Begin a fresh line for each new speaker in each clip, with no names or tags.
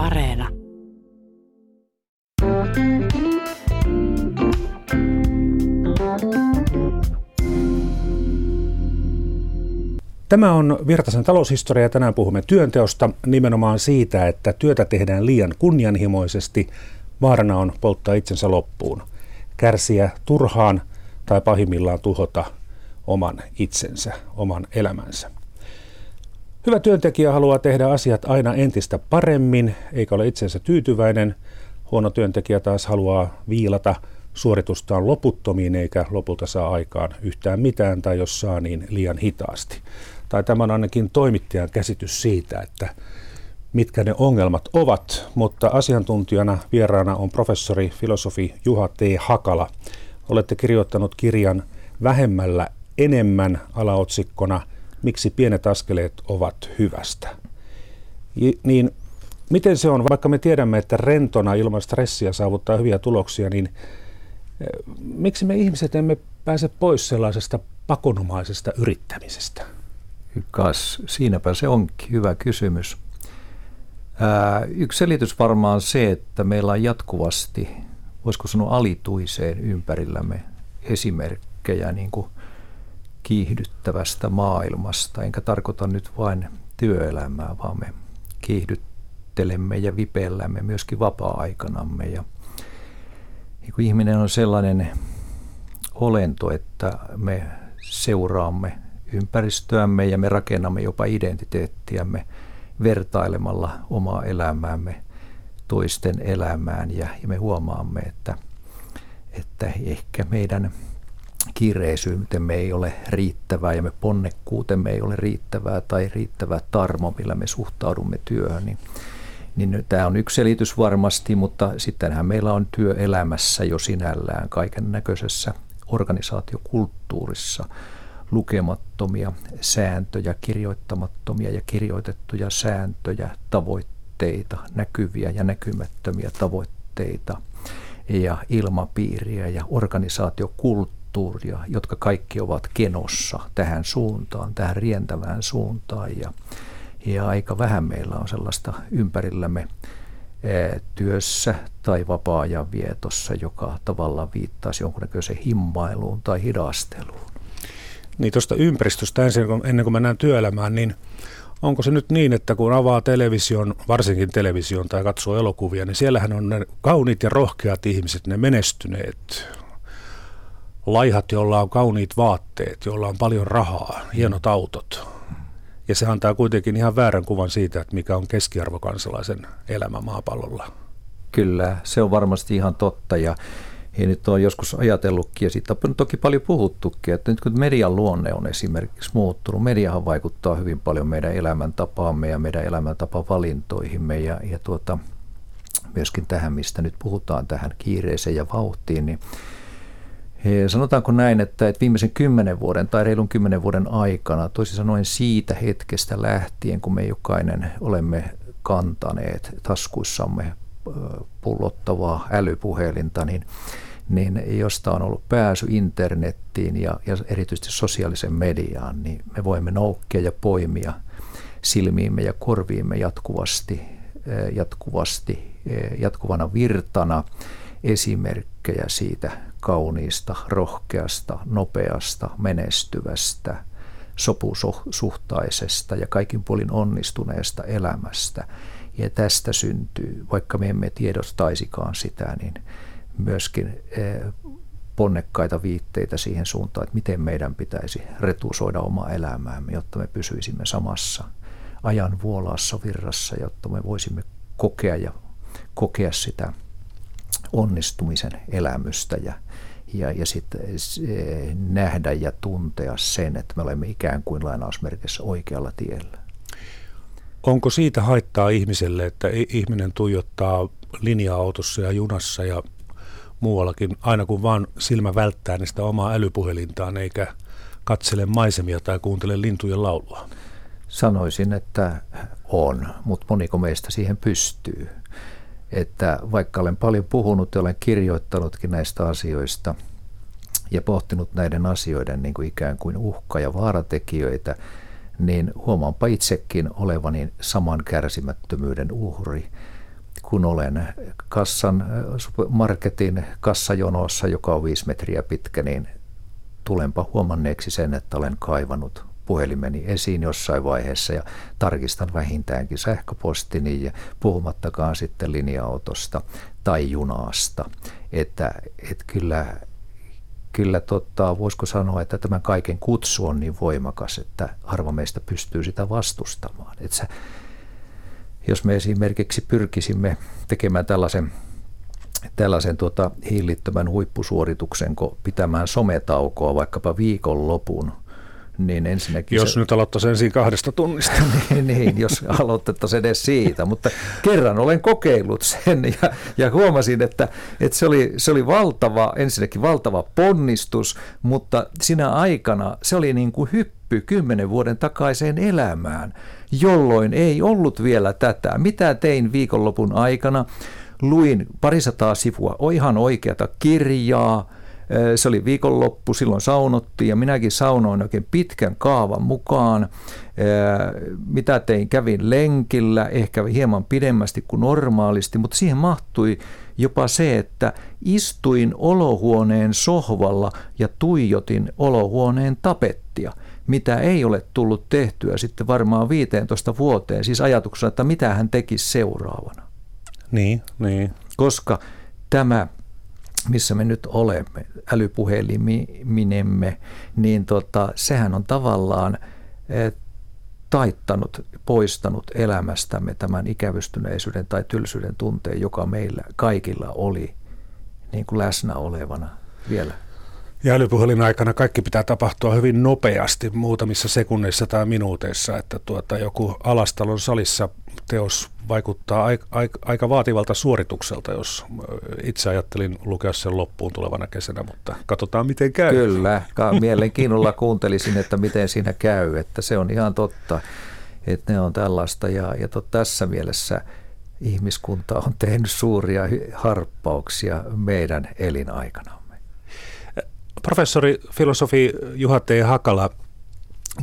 Areena.
Tämä on Virtasen taloushistoria ja tänään puhumme työnteosta nimenomaan siitä, että työtä tehdään liian kunnianhimoisesti. Vaarana on polttaa itsensä loppuun, kärsiä turhaan tai pahimmillaan tuhota oman itsensä, oman elämänsä. Hyvä työntekijä haluaa tehdä asiat aina entistä paremmin, eikä ole itsensä tyytyväinen. Huono työntekijä taas haluaa viilata suoritustaan loputtomiin, eikä lopulta saa aikaan yhtään mitään, tai jos saa, niin liian hitaasti. Tai tämä on ainakin toimittajan käsitys siitä, että mitkä ne ongelmat ovat, mutta asiantuntijana vieraana on professori filosofi Juha T. Hakala. Olette kirjoittanut kirjan Vähemmällä enemmän alaotsikkona Miksi pienet askeleet ovat hyvästä. Niin miten se on, vaikka me tiedämme, että rentona ilman stressiä saavuttaa hyviä tuloksia, niin eh, miksi me ihmiset emme pääse pois sellaisesta pakonomaisesta yrittämisestä?
Kas, siinäpä se onkin hyvä kysymys. Ää, yksi selitys varmaan se, että meillä on jatkuvasti, voisiko sanoa alituiseen ympärillämme esimerkkejä niin kuin kiihdyttävästä maailmasta. Enkä tarkoita nyt vain työelämää, vaan me kiihdyttelemme ja vipellämme myöskin vapaa-aikanamme. Ja niin kun ihminen on sellainen olento, että me seuraamme ympäristöämme ja me rakennamme jopa identiteettiämme vertailemalla omaa elämäämme toisten elämään ja, ja me huomaamme, että, että ehkä meidän kiireisyytemme ei ole riittävää ja me ponnekkuutemme ei ole riittävää tai riittävää tarmo, millä me suhtaudumme työhön, niin, niin tämä on yksi selitys varmasti, mutta sittenhän meillä on työelämässä jo sinällään kaiken näköisessä organisaatiokulttuurissa. Lukemattomia sääntöjä, kirjoittamattomia ja kirjoitettuja sääntöjä, tavoitteita, näkyviä ja näkymättömiä tavoitteita ja ilmapiiriä ja organisaatiokulttuuria, jotka kaikki ovat kenossa tähän suuntaan, tähän rientävään suuntaan. Ja, ja aika vähän meillä on sellaista ympärillämme työssä tai vapaa-ajan vietossa, joka tavallaan viittaisi jonkunnäköiseen himmailuun tai hidasteluun.
Niin tuosta ympäristöstä ensin, ennen kuin mennään työelämään, niin onko se nyt niin, että kun avaa television, varsinkin television tai katsoo elokuvia, niin siellähän on ne kauniit ja rohkeat ihmiset, ne menestyneet laihat, joilla on kauniit vaatteet, joilla on paljon rahaa, hienot autot. Ja se antaa kuitenkin ihan väärän kuvan siitä, että mikä on keskiarvokansalaisen elämä maapallolla.
Kyllä, se on varmasti ihan totta. Ja ja nyt on joskus ajatellutkin, ja siitä on toki paljon puhuttukin, että nyt kun median luonne on esimerkiksi muuttunut, mediahan vaikuttaa hyvin paljon meidän elämäntapaamme ja meidän elämäntapavalintoihimme ja, ja tuota, myöskin tähän, mistä nyt puhutaan, tähän kiireeseen ja vauhtiin, niin Sanotaanko näin, että, että viimeisen kymmenen vuoden tai reilun kymmenen vuoden aikana, toisin sanoen siitä hetkestä lähtien, kun me jokainen olemme kantaneet taskuissamme pullottavaa älypuhelinta, niin, niin josta on ollut pääsy internettiin ja, ja erityisesti sosiaalisen mediaan, niin me voimme noukkia ja poimia silmiimme ja korviimme jatkuvasti, jatkuvasti jatkuvana virtana esimerkkejä siitä kauniista, rohkeasta, nopeasta, menestyvästä, sopusuhtaisesta ja kaikin puolin onnistuneesta elämästä – ja tästä syntyy, vaikka me emme tiedostaisikaan sitä, niin myöskin eh, ponnekkaita viitteitä siihen suuntaan, että miten meidän pitäisi retusoida omaa elämäämme, jotta me pysyisimme samassa ajan vuolaassa virrassa, jotta me voisimme kokea ja kokea sitä onnistumisen elämystä ja, ja, ja sitten eh, nähdä ja tuntea sen, että me olemme ikään kuin lainausmerkissä oikealla tiellä.
Onko siitä haittaa ihmiselle, että ihminen tuijottaa linja-autossa ja junassa ja muuallakin, aina kun vaan silmä välttää niistä omaa älypuhelintaan, eikä katsele maisemia tai kuuntele lintujen laulua?
Sanoisin, että on, mutta moniko meistä siihen pystyy. Että vaikka olen paljon puhunut ja olen kirjoittanutkin näistä asioista ja pohtinut näiden asioiden niin kuin ikään kuin uhka- ja vaaratekijöitä, niin huomaanpa itsekin olevani saman kärsimättömyyden uhri. kun olen kassan, marketin kassajonossa, joka on viisi metriä pitkä, niin tulenpa huomanneeksi sen, että olen kaivannut puhelimeni esiin jossain vaiheessa ja tarkistan vähintäänkin sähköpostini ja puhumattakaan sitten linja-autosta tai junasta. Että, että kyllä, kyllä tota, voisiko sanoa, että tämän kaiken kutsu on niin voimakas, että harva meistä pystyy sitä vastustamaan. Että se, jos me esimerkiksi pyrkisimme tekemään tällaisen tällaisen tuota hillittömän huippusuorituksen, kun pitämään sometaukoa vaikkapa viikonlopun, niin ensinnäkin
jos se, nyt aloittaisi ensin kahdesta tunnista.
niin, niin, jos aloitettaisiin edes siitä, mutta kerran olen kokeillut sen ja, ja huomasin, että, että se, oli, se oli valtava, ensinnäkin valtava ponnistus, mutta sinä aikana se oli niin kuin hyppy kymmenen vuoden takaiseen elämään, jolloin ei ollut vielä tätä. Mitä tein viikonlopun aikana? Luin parisataa sivua ihan oikeata kirjaa, se oli viikonloppu, silloin saunottiin ja minäkin saunoin oikein pitkän kaavan mukaan. Mitä tein? Kävin lenkillä, ehkä hieman pidemmästi kuin normaalisti, mutta siihen mahtui jopa se, että istuin olohuoneen sohvalla ja tuijotin olohuoneen tapettia mitä ei ole tullut tehtyä sitten varmaan 15 vuoteen, siis ajatuksena, että mitä hän tekisi seuraavana.
Niin, niin.
Koska tämä missä me nyt olemme, älypuheliminemme, niin tota, sehän on tavallaan eh, taittanut, poistanut elämästämme tämän ikävystyneisyyden tai tylsyyden tunteen, joka meillä kaikilla oli niin kuin läsnä olevana vielä.
Ja älypuhelin aikana kaikki pitää tapahtua hyvin nopeasti, muutamissa sekunneissa tai minuuteissa, että tuota, joku alastalon salissa teos vaikuttaa aika, aika, aika vaativalta suoritukselta, jos itse ajattelin lukea sen loppuun tulevana kesänä, mutta katsotaan miten käy.
Kyllä, mielenkiinnolla kuuntelisin, että miten siinä käy, että se on ihan totta, että ne on tällaista ja, ja tot, tässä mielessä ihmiskunta on tehnyt suuria harppauksia meidän elinaikana.
Professori filosofi Juha T. Hakala,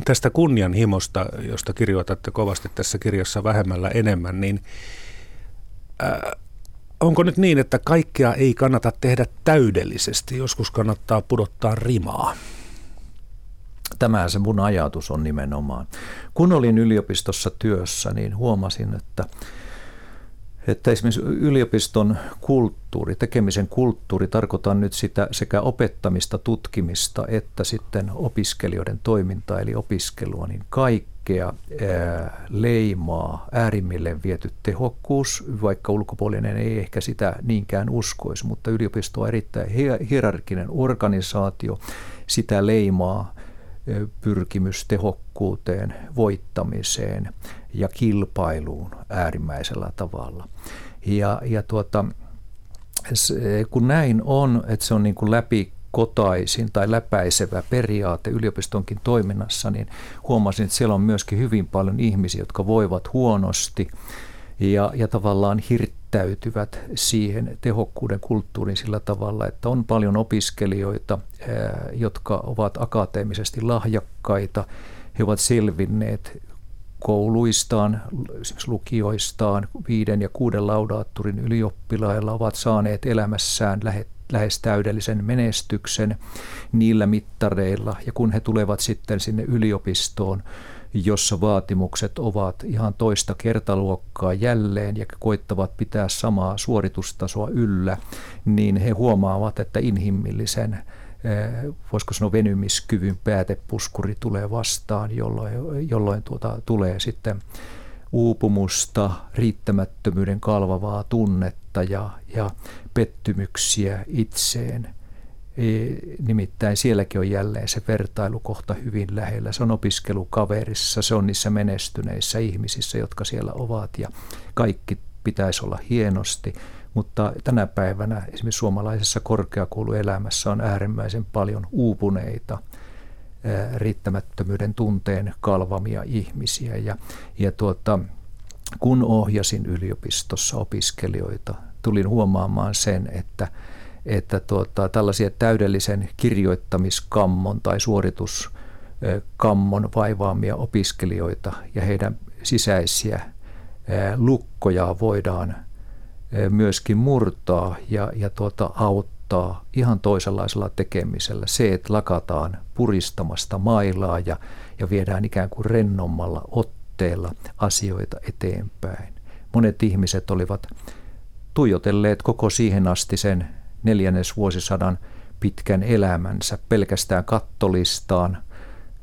tästä kunnianhimosta, josta kirjoitatte kovasti tässä kirjassa vähemmällä enemmän, niin äh, onko nyt niin, että kaikkea ei kannata tehdä täydellisesti? Joskus kannattaa pudottaa rimaa.
Tämä se mun ajatus on nimenomaan. Kun olin yliopistossa työssä, niin huomasin, että että esimerkiksi yliopiston kulttuuri, tekemisen kulttuuri, tarkoitan nyt sitä sekä opettamista, tutkimista että sitten opiskelijoiden toimintaa eli opiskelua, niin kaikkea ää, leimaa äärimmille viety tehokkuus, vaikka ulkopuolinen ei ehkä sitä niinkään uskoisi, mutta yliopisto on erittäin hierarkinen organisaatio, sitä leimaa pyrkimys tehokkuuteen, voittamiseen ja kilpailuun äärimmäisellä tavalla. Ja, ja tuota, se, kun näin on, että se on niin kuin läpi kotaisin tai läpäisevä periaate yliopistonkin toiminnassa, niin huomasin, että siellä on myöskin hyvin paljon ihmisiä, jotka voivat huonosti ja, ja tavallaan hirttäytyvät siihen tehokkuuden kulttuuriin sillä tavalla, että on paljon opiskelijoita, jotka ovat akateemisesti lahjakkaita. He ovat selvinneet kouluistaan, esimerkiksi lukioistaan, viiden ja kuuden laudaatturin ylioppilailla ovat saaneet elämässään lähes täydellisen menestyksen niillä mittareilla. Ja kun he tulevat sitten sinne yliopistoon, jossa vaatimukset ovat ihan toista kertaluokkaa jälleen ja koittavat pitää samaa suoritustasoa yllä, niin he huomaavat, että inhimillisen voisiko sanoa venymiskyvyn päätepuskuri tulee vastaan, jolloin, jolloin tuota, tulee sitten uupumusta, riittämättömyyden kalvavaa tunnetta ja, ja pettymyksiä itseen – Nimittäin sielläkin on jälleen se vertailukohta hyvin lähellä. Se on opiskelukaverissa, se on niissä menestyneissä ihmisissä, jotka siellä ovat ja kaikki pitäisi olla hienosti. Mutta tänä päivänä esimerkiksi suomalaisessa korkeakouluelämässä on äärimmäisen paljon uupuneita, riittämättömyyden tunteen kalvamia ihmisiä. Ja, ja tuota, kun ohjasin yliopistossa opiskelijoita, tulin huomaamaan sen, että – että tuota, tällaisia täydellisen kirjoittamiskammon tai suorituskammon vaivaamia opiskelijoita ja heidän sisäisiä lukkoja voidaan myöskin murtaa ja, ja tuota, auttaa ihan toisenlaisella tekemisellä. Se, että lakataan puristamasta mailaa ja, ja viedään ikään kuin rennommalla otteella asioita eteenpäin. Monet ihmiset olivat tuijotelleet koko siihen asti sen neljännesvuosisadan pitkän elämänsä pelkästään kattolistaan,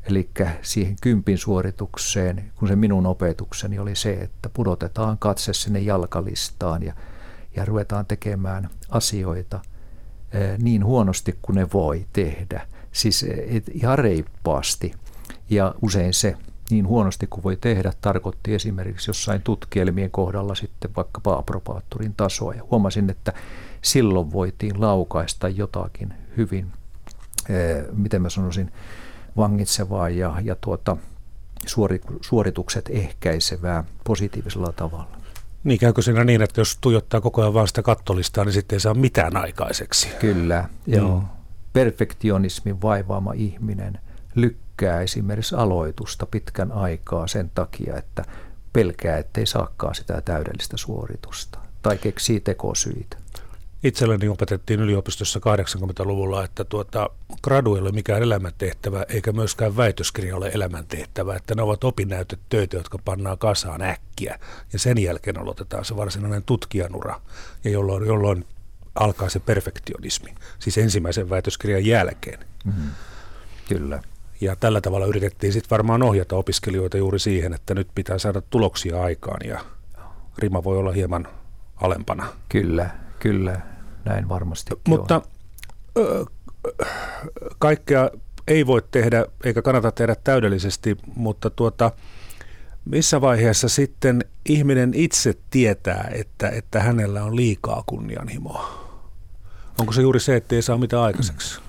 eli siihen kympin suoritukseen, kun se minun opetukseni oli se, että pudotetaan katse sinne jalkalistaan ja, ja ruvetaan tekemään asioita eh, niin huonosti kuin ne voi tehdä. Siis et, ihan reippaasti. Ja usein se niin huonosti kuin voi tehdä tarkoitti esimerkiksi jossain tutkielmien kohdalla sitten vaikkapa apropaattorin tasoa. Ja huomasin, että silloin voitiin laukaista jotakin hyvin, eh, miten mä sanoisin, vangitsevaa ja, ja tuota, suori, suoritukset ehkäisevää positiivisella tavalla.
Niin käykö siinä niin, että jos tuijottaa koko ajan vain sitä kattolistaa, niin sitten ei saa mitään aikaiseksi?
Kyllä, joo. Mm. Perfektionismin vaivaama ihminen lykkää esimerkiksi aloitusta pitkän aikaa sen takia, että pelkää, ettei saakaan sitä täydellistä suoritusta tai keksii tekosyitä.
Itselleni opetettiin yliopistossa 80-luvulla, että tuota, gradu ei ole mikään elämäntehtävä, eikä myöskään väitöskirja ole elämäntehtävä, että ne ovat töitä, jotka pannaan kasaan äkkiä, ja sen jälkeen aloitetaan se varsinainen tutkijanura, ja jolloin, jolloin alkaa se perfektionismi, siis ensimmäisen väitöskirjan jälkeen. Mm,
kyllä.
Ja tällä tavalla yritettiin sitten varmaan ohjata opiskelijoita juuri siihen, että nyt pitää saada tuloksia aikaan, ja rima voi olla hieman alempana.
Kyllä, kyllä näin varmasti
Mutta
on.
kaikkea ei voi tehdä eikä kannata tehdä täydellisesti, mutta tuota, missä vaiheessa sitten ihminen itse tietää, että, että hänellä on liikaa kunnianhimoa? Onko se juuri se, että ei saa mitään aikaiseksi?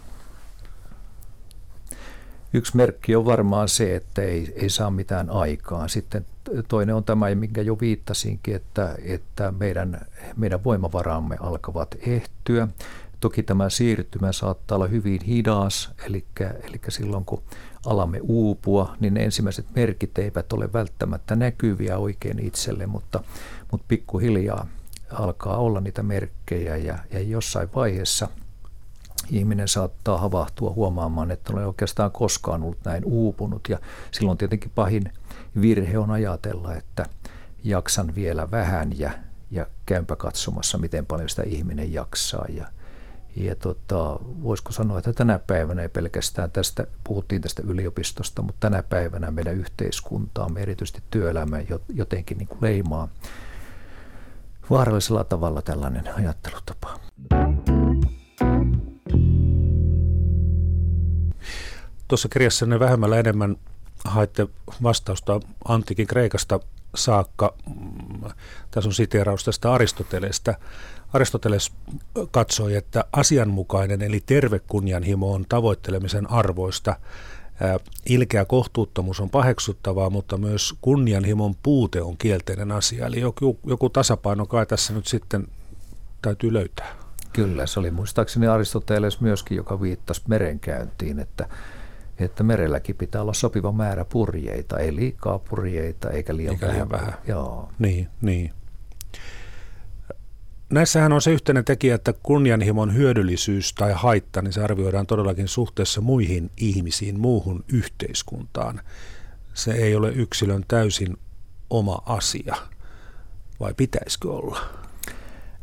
Yksi merkki on varmaan se, että ei, ei saa mitään aikaa. Sitten toinen on tämä, minkä jo viittasinkin, että, että meidän, meidän voimavaramme alkavat ehtyä. Toki tämä siirtymä saattaa olla hyvin hidas, eli, eli silloin kun alamme uupua, niin ensimmäiset merkit eivät ole välttämättä näkyviä oikein itselle, mutta, mutta pikkuhiljaa alkaa olla niitä merkkejä ja, ja jossain vaiheessa – ihminen saattaa havahtua huomaamaan, että olen oikeastaan koskaan ollut näin uupunut. Ja silloin tietenkin pahin virhe on ajatella, että jaksan vielä vähän ja, ja käympä katsomassa, miten paljon sitä ihminen jaksaa. Ja, ja tota, voisiko sanoa, että tänä päivänä ei pelkästään tästä, puhuttiin tästä yliopistosta, mutta tänä päivänä meidän yhteiskuntaamme, erityisesti työelämä jotenkin niin kuin leimaa vaarallisella tavalla tällainen ajattelutapa.
Tuossa kirjassanne vähemmällä enemmän haitte vastausta antiikin Kreikasta saakka. Tässä on siteeraus tästä Aristoteleesta. Aristoteles katsoi, että asianmukainen eli terve kunnianhimo on tavoittelemisen arvoista. Ilkeä kohtuuttomuus on paheksuttavaa, mutta myös kunnianhimon puute on kielteinen asia. Eli joku, joku tasapaino kai tässä nyt sitten täytyy löytää.
Kyllä, se oli muistaakseni Aristoteles myöskin, joka viittasi merenkäyntiin, että että merelläkin pitää olla sopiva määrä purjeita, ei liikaa purjeita eikä liian eikä vähän. vähän.
Joo. Niin, niin. Näissähän on se yhteinen tekijä, että kunnianhimon hyödyllisyys tai haitta, niin se arvioidaan todellakin suhteessa muihin ihmisiin, muuhun yhteiskuntaan. Se ei ole yksilön täysin oma asia, vai pitäisikö olla?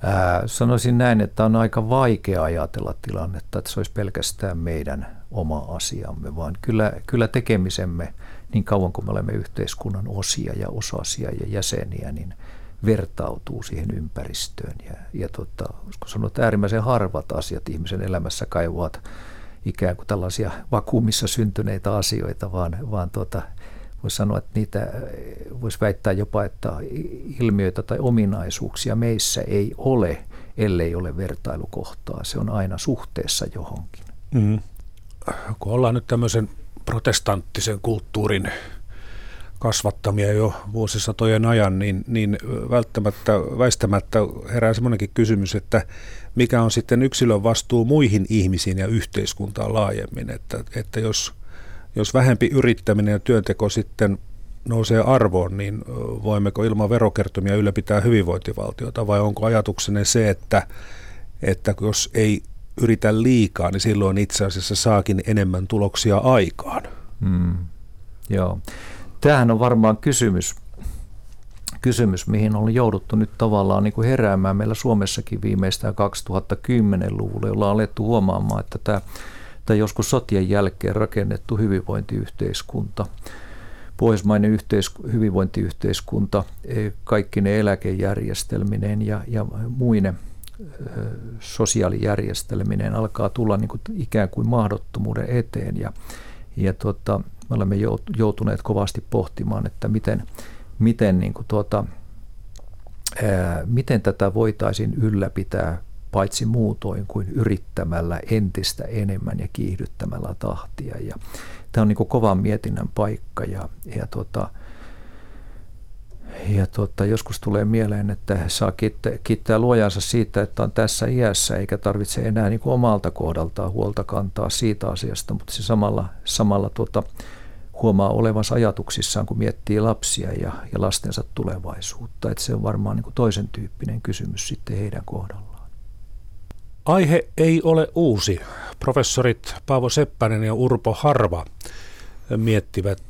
Ää, sanoisin näin, että on aika vaikea ajatella tilannetta, että se olisi pelkästään meidän oma asiamme, vaan kyllä, kyllä tekemisemme niin kauan kuin me olemme yhteiskunnan osia ja osasia ja jäseniä, niin vertautuu siihen ympäristöön. Ja, ja tota, sanoa, että äärimmäisen harvat asiat ihmisen elämässä kaivavat ikään kuin tällaisia vakuumissa syntyneitä asioita, vaan, vaan tota, voisi sanoa, että niitä voisi väittää jopa, että ilmiöitä tai ominaisuuksia meissä ei ole, ellei ole vertailukohtaa. Se on aina suhteessa johonkin. Mm
kun ollaan nyt tämmöisen protestanttisen kulttuurin kasvattamia jo vuosisatojen ajan, niin, niin välttämättä, väistämättä herää semmoinenkin kysymys, että mikä on sitten yksilön vastuu muihin ihmisiin ja yhteiskuntaan laajemmin, että, että jos, jos vähempi yrittäminen ja työnteko sitten nousee arvoon, niin voimmeko ilman verokertomia ylläpitää hyvinvointivaltiota vai onko ajatuksenne se, että, että jos ei yritä liikaa, niin silloin itse asiassa saakin enemmän tuloksia aikaan? Hmm.
Joo. Tämähän on varmaan kysymys, kysymys, mihin on jouduttu nyt tavallaan niin kuin heräämään meillä Suomessakin viimeistään 2010-luvulla, jolla on alettu huomaamaan, että tämä, tämä joskus sotien jälkeen rakennettu hyvinvointiyhteiskunta, pohjoismainen yhteis, hyvinvointiyhteiskunta, e, kaikki ne eläkejärjestelminen ja, ja muine sosiaalijärjestelminen alkaa tulla niin kuin ikään kuin mahdottomuuden eteen. Ja, ja tuota, me olemme joutuneet kovasti pohtimaan, että miten, miten, niin kuin tuota, ää, miten tätä voitaisiin ylläpitää paitsi muutoin kuin yrittämällä entistä enemmän ja kiihdyttämällä tahtia. Ja tämä on niin kovan mietinnän paikka ja, ja tuota, ja tuota, joskus tulee mieleen, että saa kiittää, kiittää luojansa siitä, että on tässä iässä, eikä tarvitse enää niin omalta kohdaltaan huolta kantaa siitä asiasta, mutta se samalla, samalla tuota, huomaa olevansa ajatuksissaan, kun miettii lapsia ja, ja lastensa tulevaisuutta. Että se on varmaan niin toisen tyyppinen kysymys sitten heidän kohdallaan.
Aihe ei ole uusi. Professorit Paavo Seppänen ja Urpo Harva miettivät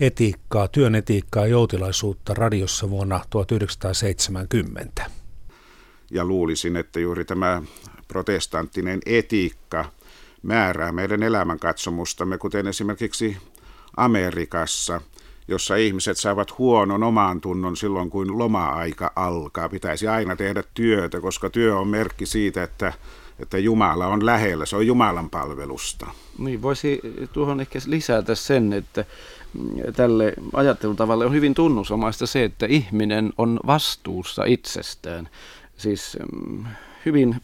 etiikkaa, työn etiikkaa ja joutilaisuutta radiossa vuonna 1970.
Ja luulisin, että juuri tämä protestanttinen etiikka määrää meidän elämänkatsomustamme, kuten esimerkiksi Amerikassa, jossa ihmiset saavat huonon omaan tunnon silloin, kun loma-aika alkaa. Pitäisi aina tehdä työtä, koska työ on merkki siitä, että, että Jumala on lähellä. Se on Jumalan palvelusta.
Niin, voisi tuohon ehkä lisätä sen, että tälle ajattelutavalle on hyvin tunnusomaista se, että ihminen on vastuussa itsestään. Siis mm, hyvin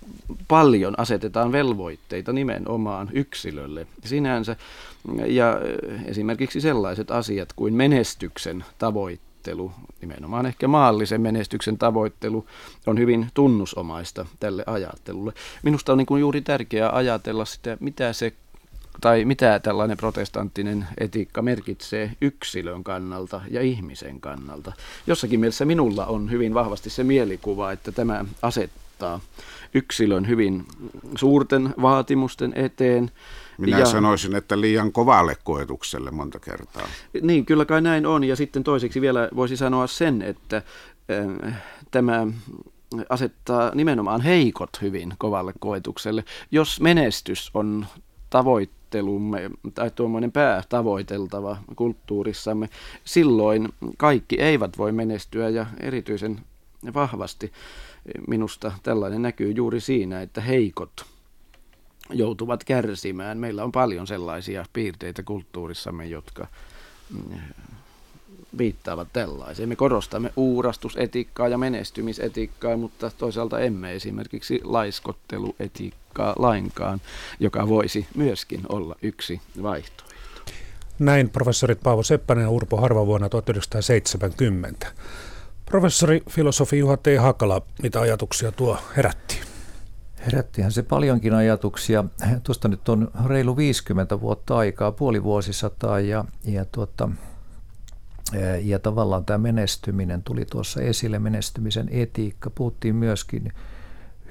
paljon asetetaan velvoitteita nimenomaan yksilölle sinänsä. Ja esimerkiksi sellaiset asiat kuin menestyksen tavoittelu, nimenomaan ehkä maallisen menestyksen tavoittelu, on hyvin tunnusomaista tälle ajattelulle. Minusta on niin kuin juuri tärkeää ajatella sitä, mitä se tai mitä tällainen protestanttinen etiikka merkitsee yksilön kannalta ja ihmisen kannalta. Jossakin mielessä minulla on hyvin vahvasti se mielikuva, että tämä asettaa yksilön hyvin suurten vaatimusten eteen.
Minä ja, sanoisin, että liian kovalle koetukselle monta kertaa.
Niin, kyllä kai näin on. Ja sitten toiseksi vielä voisi sanoa sen, että äh, tämä asettaa nimenomaan heikot hyvin kovalle koetukselle. Jos menestys on tavoittelumme tai tuommoinen päätavoiteltava kulttuurissamme, silloin kaikki eivät voi menestyä ja erityisen vahvasti minusta tällainen näkyy juuri siinä, että heikot joutuvat kärsimään. Meillä on paljon sellaisia piirteitä kulttuurissamme, jotka mm, viittaavat tällaiseen. Me korostamme uurastusetiikkaa ja menestymisetiikkaa, mutta toisaalta emme esimerkiksi laiskotteluetiikkaa lainkaan, joka voisi myöskin olla yksi vaihtoehto.
Näin professorit Paavo Seppänen ja Urpo Harva vuonna 1970. Professori filosofi Juha T. Hakala, mitä ajatuksia tuo herätti?
Herättihän se paljonkin ajatuksia. Tuosta nyt on reilu 50 vuotta aikaa, puoli vuosisataa ja, ja, tuota, ja tavallaan tämä menestyminen tuli tuossa esille, menestymisen etiikka. Puhuttiin myöskin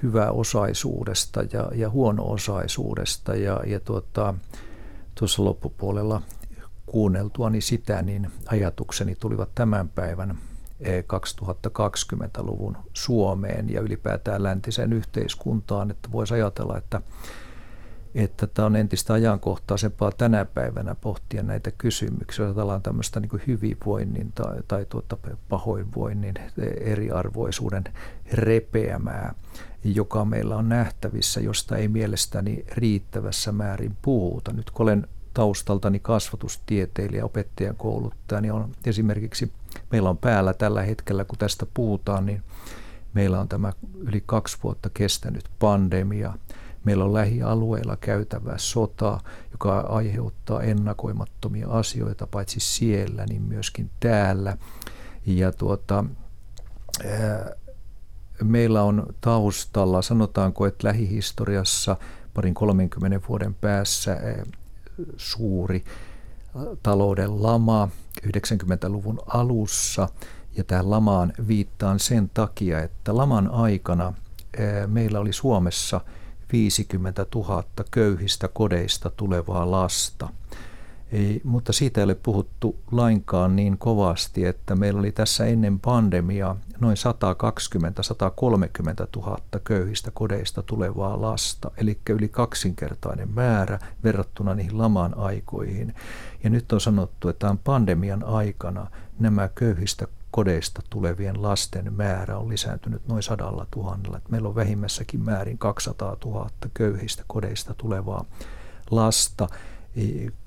hyväosaisuudesta ja, ja huono-osaisuudesta ja, ja tuota, tuossa loppupuolella kuunneltuani sitä, niin ajatukseni tulivat tämän päivän 2020-luvun Suomeen ja ylipäätään läntiseen yhteiskuntaan, että voisi ajatella, että, että tämä on entistä ajankohtaisempaa tänä päivänä pohtia näitä kysymyksiä. Ajatellaan tämmöistä niin hyvinvoinnin tai, tai tuota pahoinvoinnin eriarvoisuuden repeämää, joka meillä on nähtävissä, josta ei mielestäni riittävässä määrin puhuta. Nyt kun olen taustaltani kasvatustieteilijä, opettajan kouluttaja, niin on esimerkiksi meillä on päällä tällä hetkellä, kun tästä puhutaan, niin meillä on tämä yli kaksi vuotta kestänyt pandemia. Meillä on lähialueilla käytävä sota, joka aiheuttaa ennakoimattomia asioita paitsi siellä, niin myöskin täällä. Ja tuota, meillä on taustalla, sanotaanko, että lähihistoriassa parin 30 vuoden päässä ää, suuri talouden lama 90-luvun alussa. Ja tähän lamaan viittaan sen takia, että laman aikana meillä oli Suomessa 50 000 köyhistä kodeista tulevaa lasta – ei, mutta siitä ei ole puhuttu lainkaan niin kovasti, että meillä oli tässä ennen pandemiaa noin 120-130 000 köyhistä kodeista tulevaa lasta, eli yli kaksinkertainen määrä verrattuna niihin laman aikoihin. Ja nyt on sanottu, että tämän pandemian aikana nämä köyhistä kodeista tulevien lasten määrä on lisääntynyt noin sadalla tuhannella. Meillä on vähimmässäkin määrin 200 000 köyhistä kodeista tulevaa lasta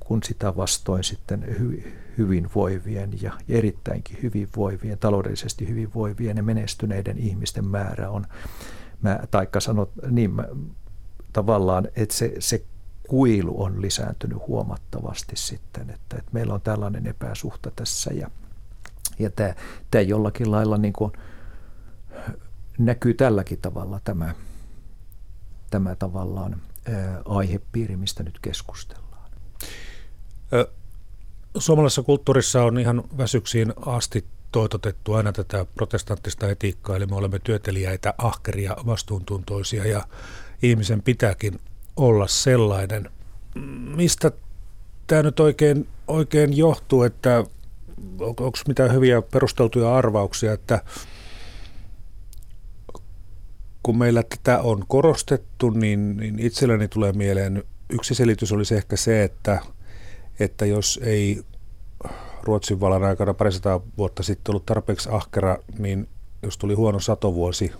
kun sitä vastoin sitten hy, hyvinvoivien ja erittäinkin hyvinvoivien, taloudellisesti hyvinvoivien ja menestyneiden ihmisten määrä on, mä, taikka sanot niin, mä, tavallaan, että se, se kuilu on lisääntynyt huomattavasti sitten, että, että meillä on tällainen epäsuhta tässä ja, ja tämä, tämä jollakin lailla niin kuin näkyy tälläkin tavalla tämä, tämä tavallaan aihepiiri, mistä nyt keskustellaan.
Suomalaisessa kulttuurissa on ihan väsyksiin asti toitotettu aina tätä protestanttista etiikkaa, eli me olemme työtelijäitä, ahkeria, vastuuntuntoisia ja ihmisen pitääkin olla sellainen. Mistä tämä nyt oikein, oikein johtuu, että onko mitään hyviä perusteltuja arvauksia, että kun meillä tätä on korostettu, niin, niin itselleni tulee mieleen yksi selitys olisi ehkä se, että – että jos ei Ruotsin vallan aikana parisataa vuotta sitten ollut tarpeeksi ahkera, niin jos tuli huono satovuosi,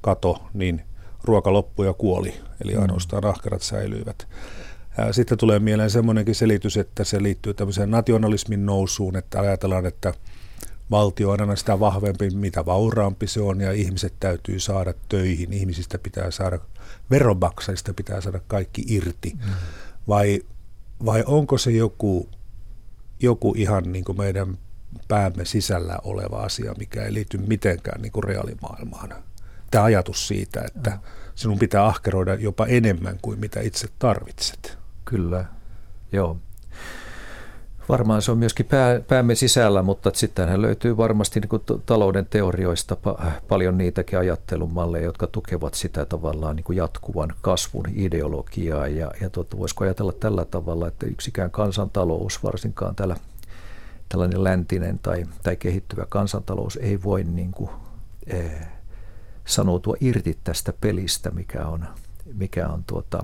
kato, niin ruoka loppui ja kuoli, eli mm. ainoastaan ahkerat säilyivät. Sitten tulee mieleen semmoinenkin selitys, että se liittyy tämmöiseen nationalismin nousuun, että ajatellaan, että valtio on aina sitä vahvempi, mitä vauraampi se on, ja ihmiset täytyy saada töihin, ihmisistä pitää saada, veronmaksajista pitää saada kaikki irti. Mm. Vai vai onko se joku, joku ihan niin kuin meidän päämme sisällä oleva asia, mikä ei liity mitenkään niin kuin reaalimaailmaan? Tämä ajatus siitä, että sinun pitää ahkeroida jopa enemmän kuin mitä itse tarvitset.
Kyllä, joo. Varmaan se on myöskin pää, päämme sisällä, mutta sittenhän löytyy varmasti niin kuin talouden teorioista pa- paljon niitäkin ajattelumalleja, jotka tukevat sitä tavallaan niin kuin jatkuvan kasvun ideologiaa. Ja, ja tuota, voisiko ajatella tällä tavalla, että yksikään kansantalous, varsinkaan tällä, tällainen läntinen tai, tai kehittyvä kansantalous, ei voi niin kuin, eh, sanoutua irti tästä pelistä, mikä on, mikä on tuota,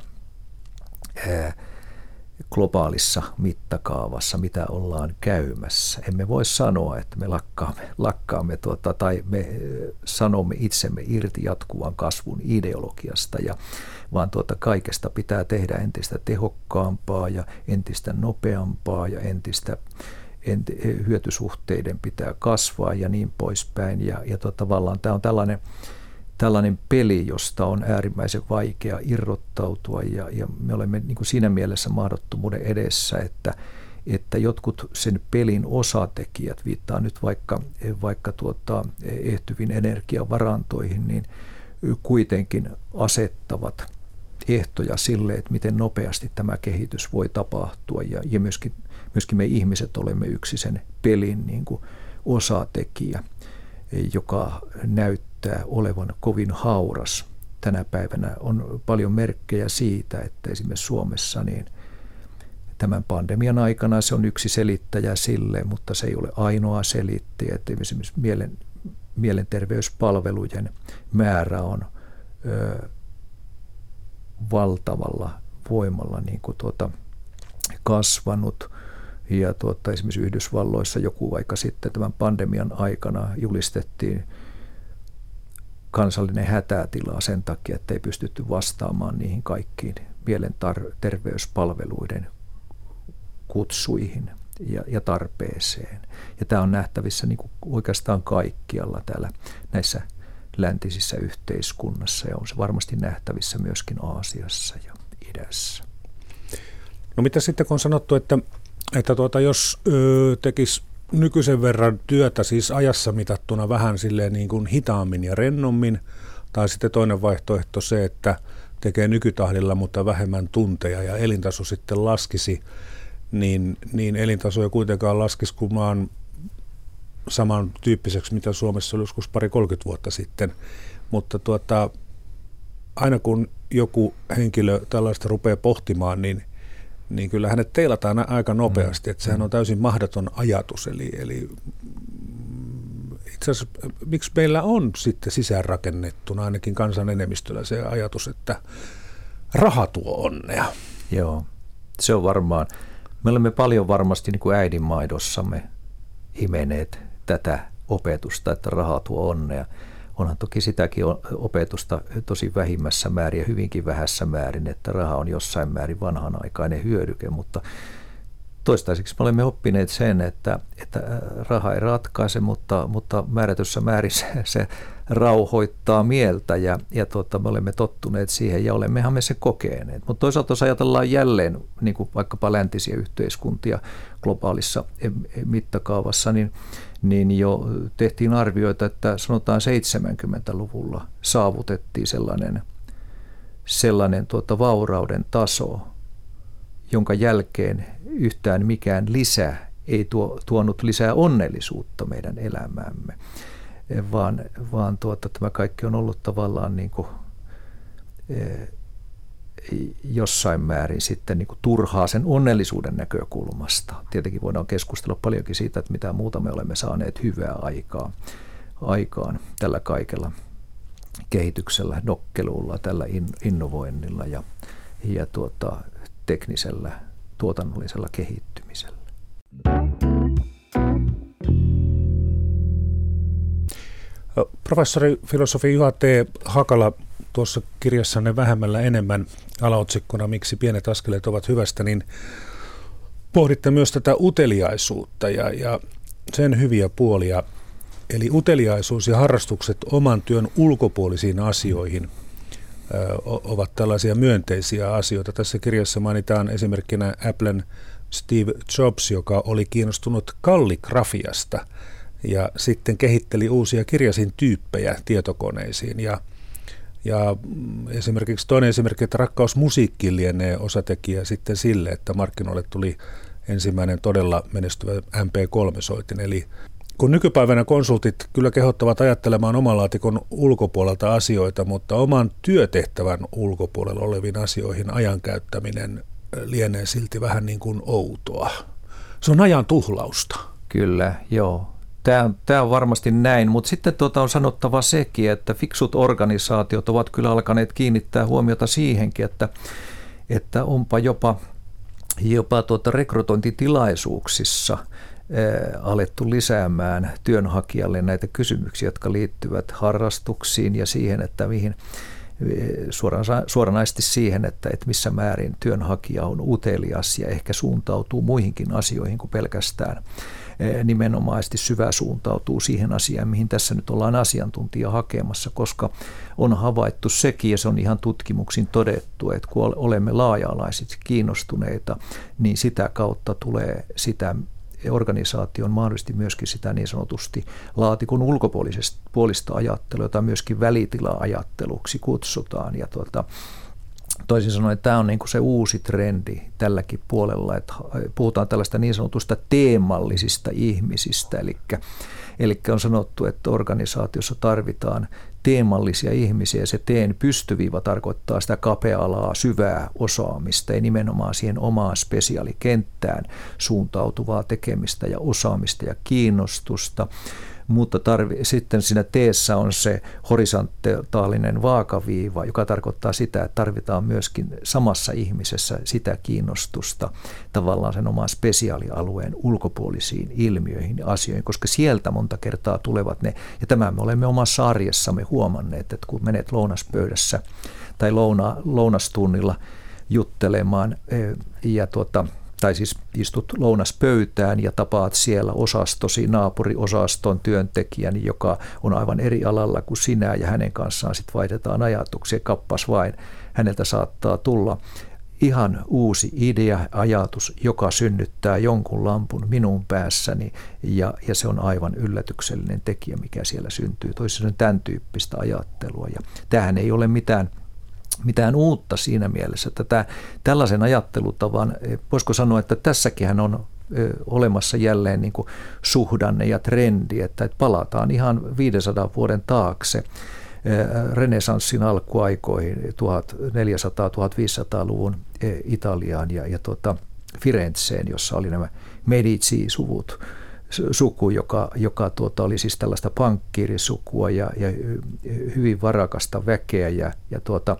eh, globaalissa mittakaavassa, mitä ollaan käymässä. Emme voi sanoa, että me lakkaamme, lakkaamme tuota, tai me sanomme itsemme irti jatkuvan kasvun ideologiasta, ja, vaan tuota, kaikesta pitää tehdä entistä tehokkaampaa ja entistä nopeampaa ja entistä enti, hyötysuhteiden pitää kasvaa ja niin poispäin. Ja, ja tuota, tavallaan tämä on tällainen tällainen peli, josta on äärimmäisen vaikea irrottautua ja, ja me olemme niin kuin siinä mielessä mahdottomuuden edessä, että, että jotkut sen pelin osatekijät, viittaa nyt vaikka, vaikka tuota, ehtyviin energiavarantoihin, niin kuitenkin asettavat ehtoja sille, että miten nopeasti tämä kehitys voi tapahtua. Ja, ja myöskin, myöskin me ihmiset olemme yksi sen pelin niin kuin osatekijä, joka näyttää näyttää olevan kovin hauras tänä päivänä. On paljon merkkejä siitä, että esimerkiksi Suomessa niin tämän pandemian aikana se on yksi selittäjä sille, mutta se ei ole ainoa selittäjä. Että esimerkiksi mielen, mielenterveyspalvelujen määrä on ö, valtavalla voimalla niin kuin tuota, kasvanut. Ja tuota, esimerkiksi Yhdysvalloissa joku vaikka sitten tämän pandemian aikana julistettiin kansallinen hätätila sen takia, että ei pystytty vastaamaan niihin kaikkiin mielenterveyspalveluiden kutsuihin ja, ja tarpeeseen. Ja tämä on nähtävissä niin kuin oikeastaan kaikkialla täällä näissä läntisissä yhteiskunnassa ja on se varmasti nähtävissä myöskin Aasiassa ja idässä.
No mitä sitten kun on sanottu, että, että tuota, jos ö, tekisi nykyisen verran työtä siis ajassa mitattuna vähän silleen niin kuin hitaammin ja rennommin, tai sitten toinen vaihtoehto se, että tekee nykytahdilla, mutta vähemmän tunteja ja elintaso sitten laskisi, niin, niin elintaso ei kuitenkaan laskisi, kun maan samantyyppiseksi, mitä Suomessa oli joskus pari 30 vuotta sitten. Mutta tuota, aina kun joku henkilö tällaista rupeaa pohtimaan, niin, niin kyllä hänet teilataan aika nopeasti, että sehän on täysin mahdoton ajatus. Eli, eli itse asiassa, miksi meillä on sitten sisäänrakennettuna ainakin kansan enemmistöllä se ajatus, että raha tuo onnea?
Joo, se on varmaan. Me olemme paljon varmasti niin kuin äidinmaidossamme imeneet tätä opetusta, että raha tuo onnea. Onhan toki sitäkin opetusta tosi vähimmässä määrin ja hyvinkin vähässä määrin, että raha on jossain määrin vanhanaikainen hyödyke, mutta toistaiseksi me olemme oppineet sen, että, että raha ei ratkaise, mutta, mutta määrätyssä määrin se, se rauhoittaa mieltä ja, ja tuota, me olemme tottuneet siihen ja olemmehan me se kokeneet. Mutta toisaalta jos ajatellaan jälleen niin kuin vaikkapa läntisiä yhteiskuntia globaalissa mittakaavassa, niin, niin jo tehtiin arvioita, että sanotaan 70-luvulla saavutettiin sellainen, sellainen tuota vaurauden taso, jonka jälkeen yhtään mikään lisää ei tuo, tuonut lisää onnellisuutta meidän elämäämme, vaan, vaan tuota, tämä kaikki on ollut tavallaan niin kuin, e, jossain määrin sitten niin kuin turhaa sen onnellisuuden näkökulmasta. Tietenkin voidaan keskustella paljonkin siitä, että mitä muuta me olemme saaneet hyvää aikaa, aikaan tällä kaikella kehityksellä, nokkelulla, tällä innovoinnilla ja, ja tuota, teknisellä tuotannollisella kehittymisellä.
Professori filosofi Juha T. Hakala tuossa kirjassanne vähemmällä enemmän alaotsikkona Miksi pienet askeleet ovat hyvästä, niin pohditte myös tätä uteliaisuutta ja, ja sen hyviä puolia. Eli uteliaisuus ja harrastukset oman työn ulkopuolisiin asioihin – ovat tällaisia myönteisiä asioita. Tässä kirjassa mainitaan esimerkkinä Applen Steve Jobs, joka oli kiinnostunut kalligrafiasta ja sitten kehitteli uusia kirjasin tyyppejä tietokoneisiin. Ja, ja esimerkiksi toinen esimerkki, että rakkaus musiikkiin lienee osatekijä sitten sille, että markkinoille tuli ensimmäinen todella menestyvä MP3-soitin, eli kun nykypäivänä konsultit kyllä kehottavat ajattelemaan oman laatikon ulkopuolelta asioita, mutta oman työtehtävän ulkopuolella oleviin asioihin ajan käyttäminen lienee silti vähän niin kuin outoa. Se on ajan tuhlausta.
Kyllä, joo. Tämä on, tämä on varmasti näin, mutta sitten tuota on sanottava sekin, että fiksut organisaatiot ovat kyllä alkaneet kiinnittää huomiota siihenkin, että, että onpa jopa, jopa tuota rekrytointitilaisuuksissa – alettu lisäämään työnhakijalle näitä kysymyksiä, jotka liittyvät harrastuksiin ja siihen, että mihin suoranaisesti siihen, että, että missä määrin työnhakija on utelias ja ehkä suuntautuu muihinkin asioihin kuin pelkästään nimenomaisesti syvä suuntautuu siihen asiaan, mihin tässä nyt ollaan asiantuntija hakemassa, koska on havaittu sekin, ja se on ihan tutkimuksin todettu, että kun olemme laaja-alaisesti kiinnostuneita, niin sitä kautta tulee sitä organisaation mahdollisesti myöskin sitä niin sanotusti laatikon ulkopuolista ajattelua, jota myöskin välitila-ajatteluksi kutsutaan. Ja tuota, toisin sanoen, tämä on niin kuin se uusi trendi tälläkin puolella, että puhutaan tällaista niin sanotusta teemallisista ihmisistä, eli, eli on sanottu, että organisaatiossa tarvitaan teemallisia ihmisiä. Se teen pystyviiva tarkoittaa sitä kapea-alaa, syvää osaamista ja nimenomaan siihen omaan spesiaalikenttään suuntautuvaa tekemistä ja osaamista ja kiinnostusta mutta tarvi, sitten siinä teessä on se horisontaalinen vaakaviiva, joka tarkoittaa sitä, että tarvitaan myöskin samassa ihmisessä sitä kiinnostusta tavallaan sen oman spesiaalialueen ulkopuolisiin ilmiöihin ja asioihin, koska sieltä monta kertaa tulevat ne, ja tämä me olemme omassa arjessamme huomanneet, että kun menet lounaspöydässä tai louna, lounastunnilla juttelemaan eh, ja tuota, tai siis istut lounaspöytään ja tapaat siellä osastosi, naapuriosaston työntekijän, joka on aivan eri alalla kuin sinä ja hänen kanssaan sitten vaihdetaan ajatuksia, kappas vain, häneltä saattaa tulla ihan uusi idea, ajatus, joka synnyttää jonkun lampun minun päässäni ja, ja se on aivan yllätyksellinen tekijä, mikä siellä syntyy. Toisin sanoen tämän tyyppistä ajattelua ja tämähän ei ole mitään mitään uutta siinä mielessä. Tätä, tällaisen ajattelutavan, voisiko sanoa, että tässäkin on olemassa jälleen niin kuin suhdanne ja trendi, että palataan ihan 500 vuoden taakse renesanssin alkuaikoihin 1400-1500-luvun Italiaan ja, ja tuota, Firenzeen, jossa oli nämä Medici-suvut, suku, joka, joka tuota, oli siis tällaista pankkiirisukua ja, ja hyvin varakasta väkeä ja, ja tuota,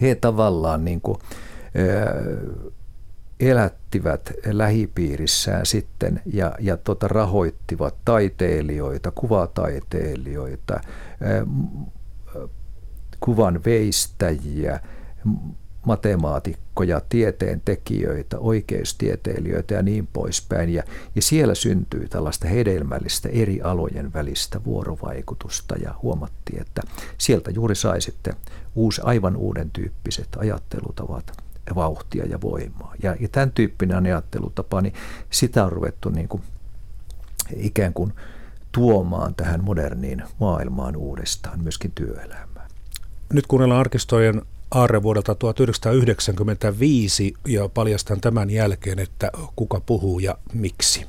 he tavallaan niin kuin, elättivät lähipiirissään sitten ja, ja tota, rahoittivat taiteilijoita, kuvataiteilijoita, kuvan veistäjiä, matemaatikkoja, tieteentekijöitä, oikeustieteilijöitä ja niin poispäin. Ja, ja siellä syntyy tällaista hedelmällistä eri alojen välistä vuorovaikutusta ja huomattiin, että sieltä juuri sai sitten uusi, aivan uuden tyyppiset ajattelutavat vauhtia ja voimaa. Ja, ja tämän tyyppinen ajattelutapa, niin sitä on ruvettu niin kuin ikään kuin tuomaan tähän moderniin maailmaan uudestaan, myöskin työelämään.
Nyt kuunnellaan arkistojen aarre vuodelta 1995 ja paljastan tämän jälkeen, että kuka puhuu ja miksi.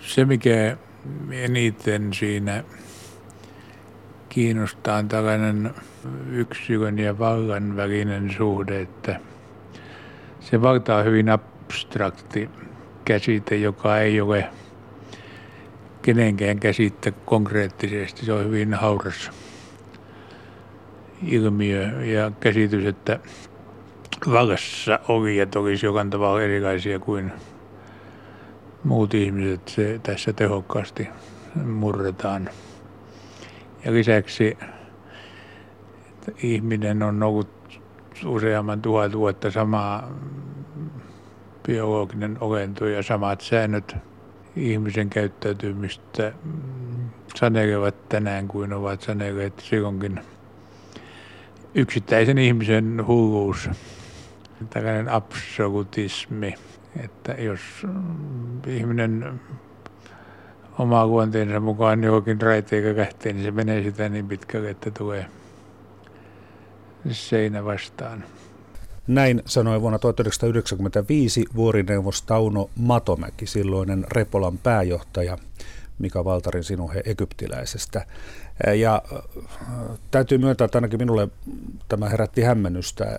Se, mikä eniten siinä kiinnostaa on tällainen yksilön ja vallan välinen suhde, että se valta on hyvin abstrakti käsite, joka ei ole kenenkään käsitte konkreettisesti. Se on hyvin hauras ilmiö ja käsitys, että vallassa olijat olisi jokan tavalla erilaisia kuin muut ihmiset. Se tässä tehokkaasti murretaan. Ja lisäksi ihminen on ollut useamman tuhat vuotta sama biologinen olento ja samat säännöt ihmisen käyttäytymistä sanelevat tänään kuin ovat sanelleet silloinkin yksittäisen ihmisen hulluus, tällainen absolutismi, että jos ihminen oma luonteensa mukaan johonkin raiteika lähtee, niin se menee sitä niin pitkälle, että tulee seinä vastaan.
Näin sanoi vuonna 1995 vuorineuvos Tauno Matomäki, silloinen Repolan pääjohtaja Mika Valtarin sinuhe egyptiläisestä. Ja täytyy myöntää, että ainakin minulle tämä herätti hämmennystä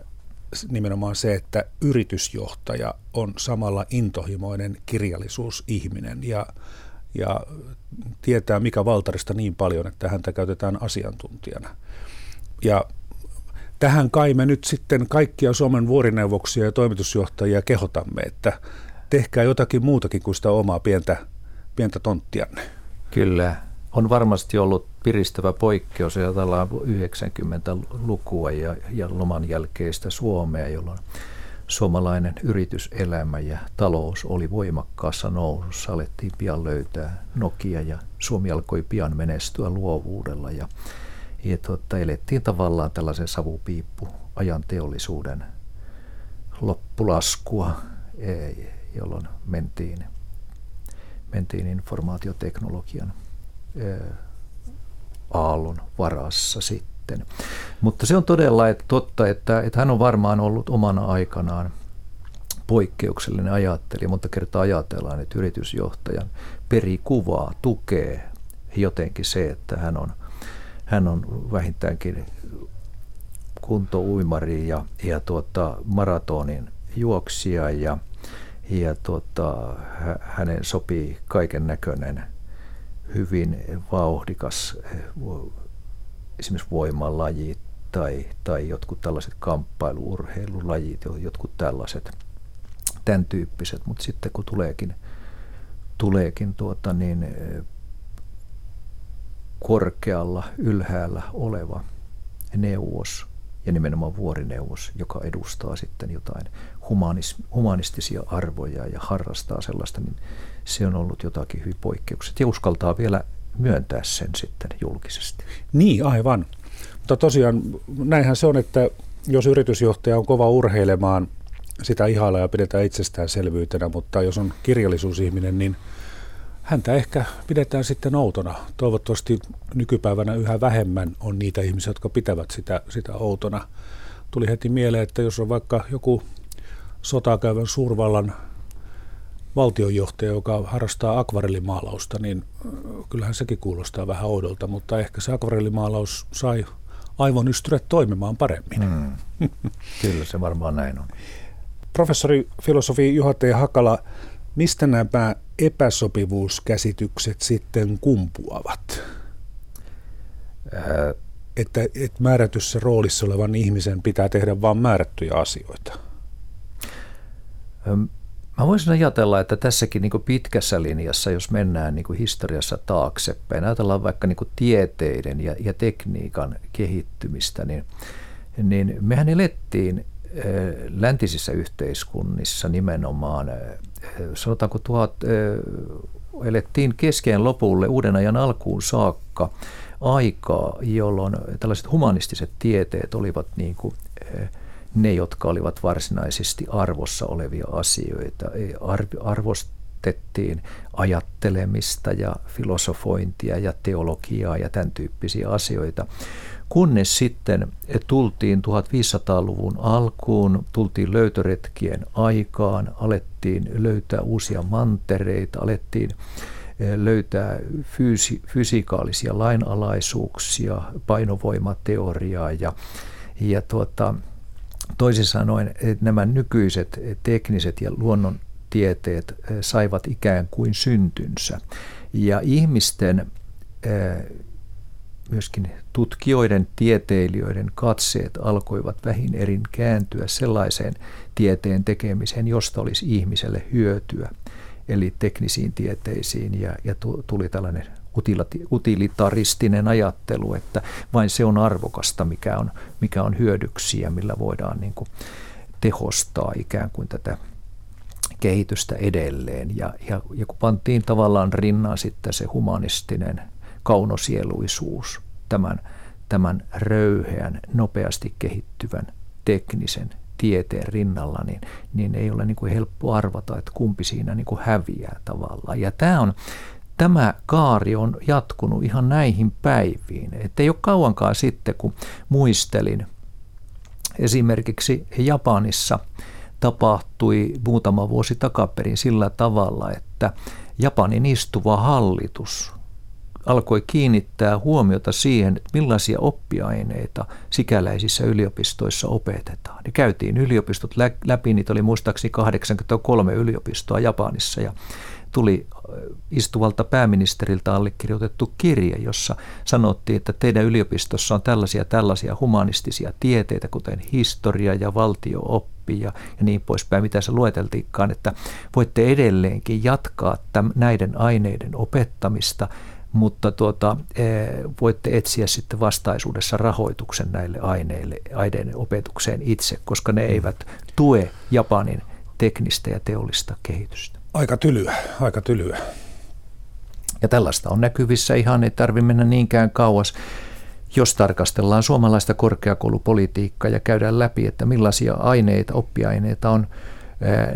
nimenomaan se, että yritysjohtaja on samalla intohimoinen kirjallisuusihminen ja ja tietää Mika Valtarista niin paljon, että häntä käytetään asiantuntijana. Ja tähän kai me nyt sitten kaikkia Suomen vuorineuvoksia ja toimitusjohtajia kehotamme, että tehkää jotakin muutakin kuin sitä omaa pientä, pientä tonttianne.
Kyllä, on varmasti ollut piristävä poikkeus, ajatellaan 90-lukua ja, ja loman jälkeistä Suomea, jolloin suomalainen yrityselämä ja talous oli voimakkaassa nousussa. Alettiin pian löytää Nokia ja Suomi alkoi pian menestyä luovuudella ja, ja tuota, elettiin tavallaan tällaisen savupiippu ajan teollisuuden loppulaskua, e, jolloin mentiin, mentiin informaatioteknologian e, aallon varassa sitten. Mutta se on todella että totta, että, että hän on varmaan ollut omana aikanaan poikkeuksellinen ajattelija, mutta kertaa ajatellaan, että yritysjohtajan perikuvaa tukee jotenkin se, että hän on, hän on vähintäänkin kuntouimari ja, ja tuota, maratonin juoksija ja, ja tuota, hänen sopii kaiken näköinen hyvin vauhdikas esimerkiksi voimalajit tai, tai jotkut tällaiset kamppailuurheilulajit, jotkut tällaiset, tämän tyyppiset, mutta sitten kun tuleekin, tuleekin tuota niin, korkealla, ylhäällä oleva neuvos ja nimenomaan vuorineuvos, joka edustaa sitten jotain humanis, humanistisia arvoja ja harrastaa sellaista, niin se on ollut jotakin hyvin poikkeukset ja uskaltaa vielä myöntää sen sitten julkisesti.
Niin, aivan. Mutta tosiaan näinhän se on, että jos yritysjohtaja on kova urheilemaan, sitä ihailla ja pidetään itsestäänselvyytenä, mutta jos on kirjallisuusihminen, niin häntä ehkä pidetään sitten outona. Toivottavasti nykypäivänä yhä vähemmän on niitä ihmisiä, jotka pitävät sitä, sitä outona. Tuli heti mieleen, että jos on vaikka joku sotaa käyvän suurvallan valtionjohtaja, joka harrastaa akvarellimaalausta, niin kyllähän sekin kuulostaa vähän oudolta, mutta ehkä se akvarellimaalaus sai aivonystyret toimimaan paremmin. Mm.
Kyllä se varmaan näin on.
Professori filosofi Juha T. Hakala, mistä nämä epäsopivuuskäsitykset sitten kumpuavat? Ää... Että, että määrätyssä roolissa olevan ihmisen pitää tehdä vain määrättyjä asioita.
Mä voisin ajatella, että tässäkin niin pitkässä linjassa, jos mennään niin historiassa taaksepäin, ajatellaan vaikka niin tieteiden ja, ja tekniikan kehittymistä, niin, niin mehän elettiin läntisissä yhteiskunnissa nimenomaan, sanotaanko tuhat, elettiin keskeen lopulle uuden ajan alkuun saakka aikaa, jolloin tällaiset humanistiset tieteet olivat niin kuin, ne, jotka olivat varsinaisesti arvossa olevia asioita. Arvostettiin ajattelemista ja filosofointia ja teologiaa ja tämän tyyppisiä asioita. Kunnes sitten tultiin 1500-luvun alkuun, tultiin löytöretkien aikaan, alettiin löytää uusia mantereita, alettiin eh, löytää fyysi, fysikaalisia lainalaisuuksia, painovoimateoriaa ja, ja tuota, toisin sanoen että nämä nykyiset tekniset ja luonnontieteet eh, saivat ikään kuin syntynsä. Ja ihmisten eh, myöskin tutkijoiden, tieteilijöiden katseet alkoivat vähin erin kääntyä sellaiseen tieteen tekemiseen, josta olisi ihmiselle hyötyä, eli teknisiin tieteisiin, ja, ja tuli tällainen utilitaristinen ajattelu, että vain se on arvokasta, mikä on, mikä on hyödyksi ja millä voidaan niin kuin tehostaa ikään kuin tätä kehitystä edelleen. Ja, ja, ja kun pantiin tavallaan rinnaan sitten se humanistinen kaunosieluisuus tämän, tämän röyheän, nopeasti kehittyvän teknisen tieteen rinnalla, niin, niin ei ole niin kuin helppo arvata, että kumpi siinä niin kuin häviää tavallaan. Ja tämä on, tämä kaari on jatkunut ihan näihin päiviin. Että ei ole kauankaan sitten, kun muistelin esimerkiksi Japanissa tapahtui muutama vuosi takaperin sillä tavalla, että Japanin istuva hallitus alkoi kiinnittää huomiota siihen, että millaisia oppiaineita sikäläisissä yliopistoissa opetetaan. Ne käytiin yliopistot läpi, niitä oli muistaakseni 83 yliopistoa Japanissa ja tuli istuvalta pääministeriltä allekirjoitettu kirje, jossa sanottiin, että teidän yliopistossa on tällaisia tällaisia humanistisia tieteitä, kuten historia ja valtiooppi ja, ja niin poispäin, mitä se lueteltiinkaan, että voitte edelleenkin jatkaa täm, näiden aineiden opettamista mutta tuota, voitte etsiä sitten vastaisuudessa rahoituksen näille aineille, aineiden opetukseen itse, koska ne eivät tue Japanin teknistä ja teollista kehitystä.
Aika tylyä, aika tylyä.
Ja tällaista on näkyvissä ihan, ei tarvitse mennä niinkään kauas. Jos tarkastellaan suomalaista korkeakoulupolitiikkaa ja käydään läpi, että millaisia aineita, oppiaineita on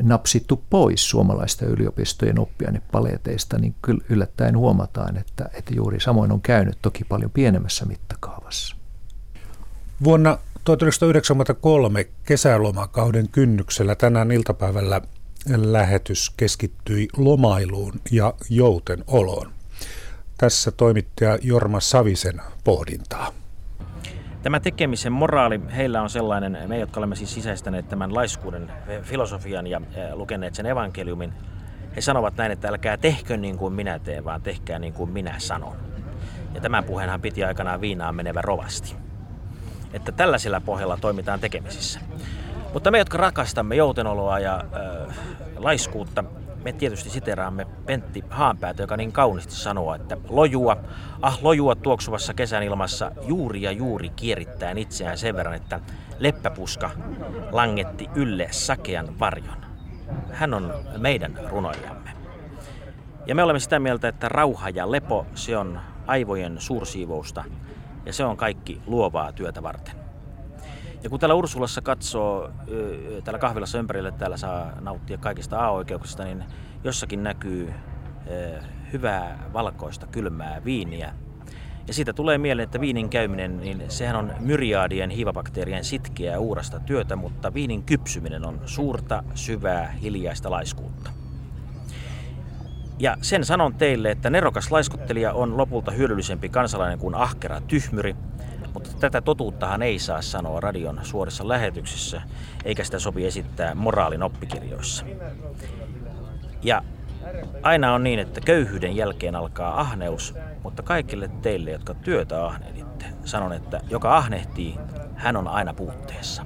napsittu pois suomalaista yliopistojen oppiainepaleteista, niin kyllä yllättäen huomataan, että, että juuri samoin on käynyt toki paljon pienemmässä mittakaavassa.
Vuonna 1993 kesälomakauden kynnyksellä tänään iltapäivällä lähetys keskittyi lomailuun ja jouten oloon. Tässä toimittaja Jorma Savisen pohdintaa.
Tämä tekemisen moraali, heillä on sellainen, me jotka olemme siis sisäistäneet tämän laiskuuden filosofian ja lukeneet sen evankeliumin, he sanovat näin, että älkää tehkö niin kuin minä teen, vaan tehkää niin kuin minä sanon. Ja tämän puheenhan piti aikanaan viinaan menevä rovasti. Että tällaisella pohjalla toimitaan tekemisissä. Mutta me, jotka rakastamme joutenoloa ja äh, laiskuutta, me tietysti siteraamme Pentti Haanpäätä, joka niin kauniisti sanoo, että lojua, ah lojua tuoksuvassa kesän ilmassa juuri ja juuri kierittäen itseään sen verran, että leppäpuska langetti ylle sakean varjon. Hän on meidän runoilijamme. Ja me olemme sitä mieltä, että rauha ja lepo, se on aivojen suursiivousta ja se on kaikki luovaa työtä varten. Ja kun täällä Ursulassa katsoo, täällä kahvilassa ympärille täällä saa nauttia kaikista A-oikeuksista, niin jossakin näkyy hyvää valkoista kylmää viiniä. Ja siitä tulee mieleen, että viinin käyminen, niin sehän on myriaadien hiivabakteerien sitkeää uurasta työtä, mutta viinin kypsyminen on suurta, syvää, hiljaista laiskuutta. Ja sen sanon teille, että nerokas laiskuttelija on lopulta hyödyllisempi kansalainen kuin ahkera tyhmyri, mutta tätä totuuttahan ei saa sanoa radion suorissa lähetyksissä, eikä sitä sopi esittää moraalin oppikirjoissa. Ja aina on niin, että köyhyyden jälkeen alkaa ahneus, mutta kaikille teille, jotka työtä ahnehditte, sanon, että joka ahnehtii, hän on aina puutteessa.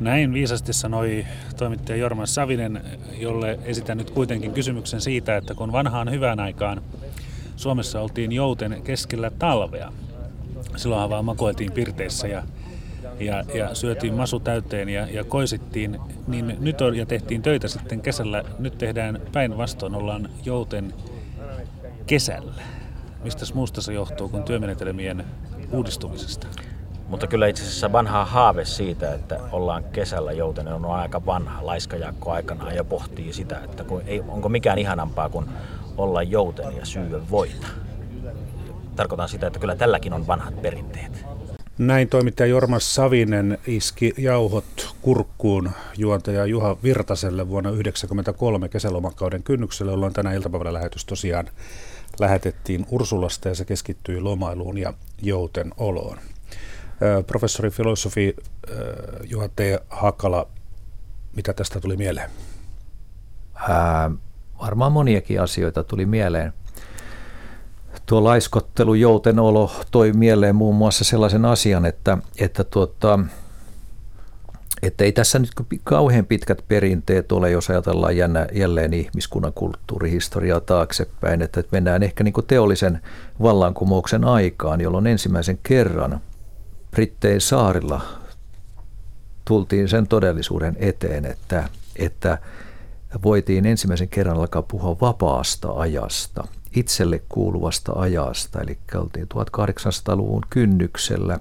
Näin viisasti sanoi toimittaja Jorma Savinen, jolle esitän nyt kuitenkin kysymyksen siitä, että kun vanhaan hyvään aikaan Suomessa oltiin jouten keskellä talvea, silloinhan vaan makoiltiin pirteissä ja, ja, ja syötiin masu täyteen ja, ja koisittiin, niin nyt on, ja tehtiin töitä sitten kesällä, nyt tehdään päinvastoin, ollaan jouten kesällä. Mistä muusta se johtuu kuin työmenetelmien uudistumisesta?
Mutta kyllä itse asiassa vanha haave siitä, että ollaan kesällä joutenen on aika vanha. Laiskajakko aikanaan jo pohtii sitä, että kun ei, onko mikään ihanampaa kuin olla jouten ja syödä voita. Tarkoitan sitä, että kyllä tälläkin on vanhat perinteet.
Näin toimittaja Jorma Savinen iski jauhot kurkkuun juontaja Juha Virtaselle vuonna 1993 kesälomakauden kynnyksellä, jolloin tänä iltapäivällä lähetys tosiaan lähetettiin Ursulasta ja se keskittyi lomailuun ja jouten oloon. Professori filosofi Juha T. Hakala, mitä tästä tuli mieleen?
Ää, varmaan moniakin asioita tuli mieleen. Tuo laiskottelu, joutenolo toi mieleen muun muassa sellaisen asian, että, että tuota, että ei tässä nyt kauhean pitkät perinteet ole, jos ajatellaan jännä, jälleen ihmiskunnan kulttuurihistoriaa taaksepäin, että mennään ehkä niin teollisen vallankumouksen aikaan, jolloin ensimmäisen kerran – Brittein saarilla tultiin sen todellisuuden eteen, että, että voitiin ensimmäisen kerran alkaa puhua vapaasta ajasta, itselle kuuluvasta ajasta, eli oltiin 1800-luvun kynnyksellä.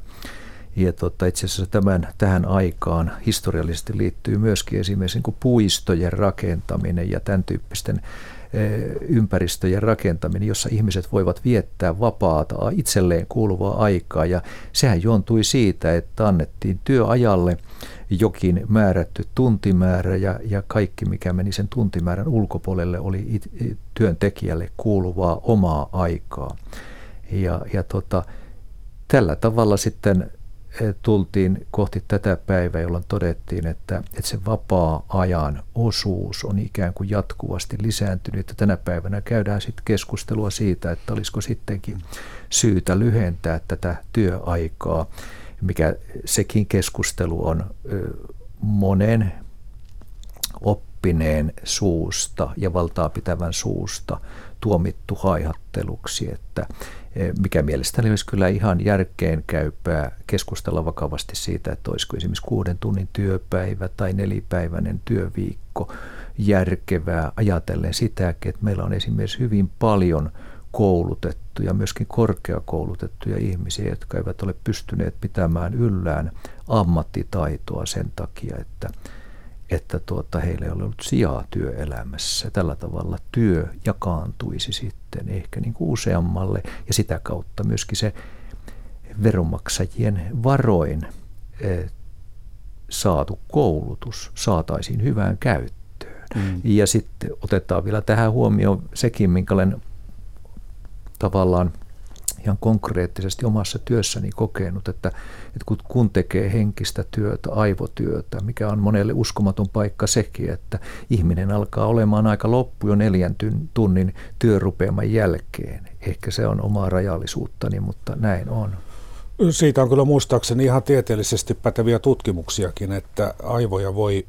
Ja tota, itse asiassa tämän, tähän aikaan historiallisesti liittyy myöskin esimerkiksi niin puistojen rakentaminen ja tämän tyyppisten Eh, ympäristöjen rakentaminen, jossa ihmiset voivat viettää vapaata, itselleen kuuluvaa aikaa. Ja sehän jontui siitä, että annettiin työajalle jokin määrätty tuntimäärä ja, ja kaikki, mikä meni sen tuntimäärän ulkopuolelle, oli it, työntekijälle kuuluvaa omaa aikaa. Ja, ja tota, tällä tavalla sitten tultiin kohti tätä päivää, jolloin todettiin, että, että se vapaa-ajan osuus on ikään kuin jatkuvasti lisääntynyt. Ja tänä päivänä käydään sitten keskustelua siitä, että olisiko sittenkin syytä lyhentää tätä työaikaa, mikä sekin keskustelu on monen oppineen suusta ja valtaa pitävän suusta tuomittu haihatteluksi, että mikä mielestäni olisi kyllä ihan järkeen käypää keskustella vakavasti siitä, että olisiko esimerkiksi kuuden tunnin työpäivä tai nelipäiväinen työviikko järkevää ajatellen sitäkin, että meillä on esimerkiksi hyvin paljon koulutettuja, myöskin korkeakoulutettuja ihmisiä, jotka eivät ole pystyneet pitämään yllään ammattitaitoa sen takia, että että tuota, heillä ei ole ollut sijaa työelämässä. Tällä tavalla työ jakaantuisi sitten ehkä niin kuin useammalle ja sitä kautta myöskin se veronmaksajien varoin eh, saatu koulutus saataisiin hyvään käyttöön. Mm. Ja sitten otetaan vielä tähän huomioon sekin, minkä olen tavallaan ihan konkreettisesti omassa työssäni kokenut, että, että kun tekee henkistä työtä, aivotyötä, mikä on monelle uskomaton paikka sekin, että ihminen alkaa olemaan aika loppu jo neljän tunnin työrupeaman jälkeen. Ehkä se on omaa rajallisuuttani, mutta näin on.
Siitä on kyllä muistaakseni ihan tieteellisesti päteviä tutkimuksiakin, että aivoja voi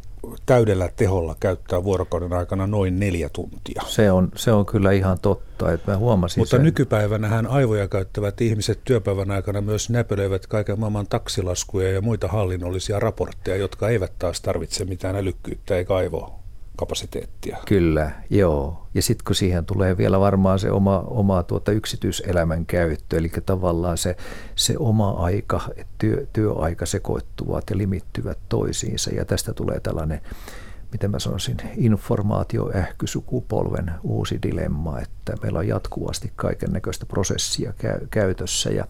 täydellä teholla käyttää vuorokauden aikana noin neljä tuntia.
Se on, se on kyllä ihan totta, että mä huomasin
Mutta
sen.
nykypäivänä aivoja käyttävät ihmiset työpäivän aikana myös näpelöivät kaiken maailman taksilaskuja ja muita hallinnollisia raportteja, jotka eivät taas tarvitse mitään älykkyyttä eikä aivoa kapasiteettia.
Kyllä, joo. Ja sitten kun siihen tulee vielä varmaan se oma, oma tuota yksityiselämän käyttö, eli tavallaan se, se oma aika, työ, työaika sekoittuvat ja limittyvät toisiinsa, ja tästä tulee tällainen miten mä sanoisin, informaatioähkysukupolven uusi dilemma, että meillä on jatkuvasti kaiken näköistä prosessia käytössä ja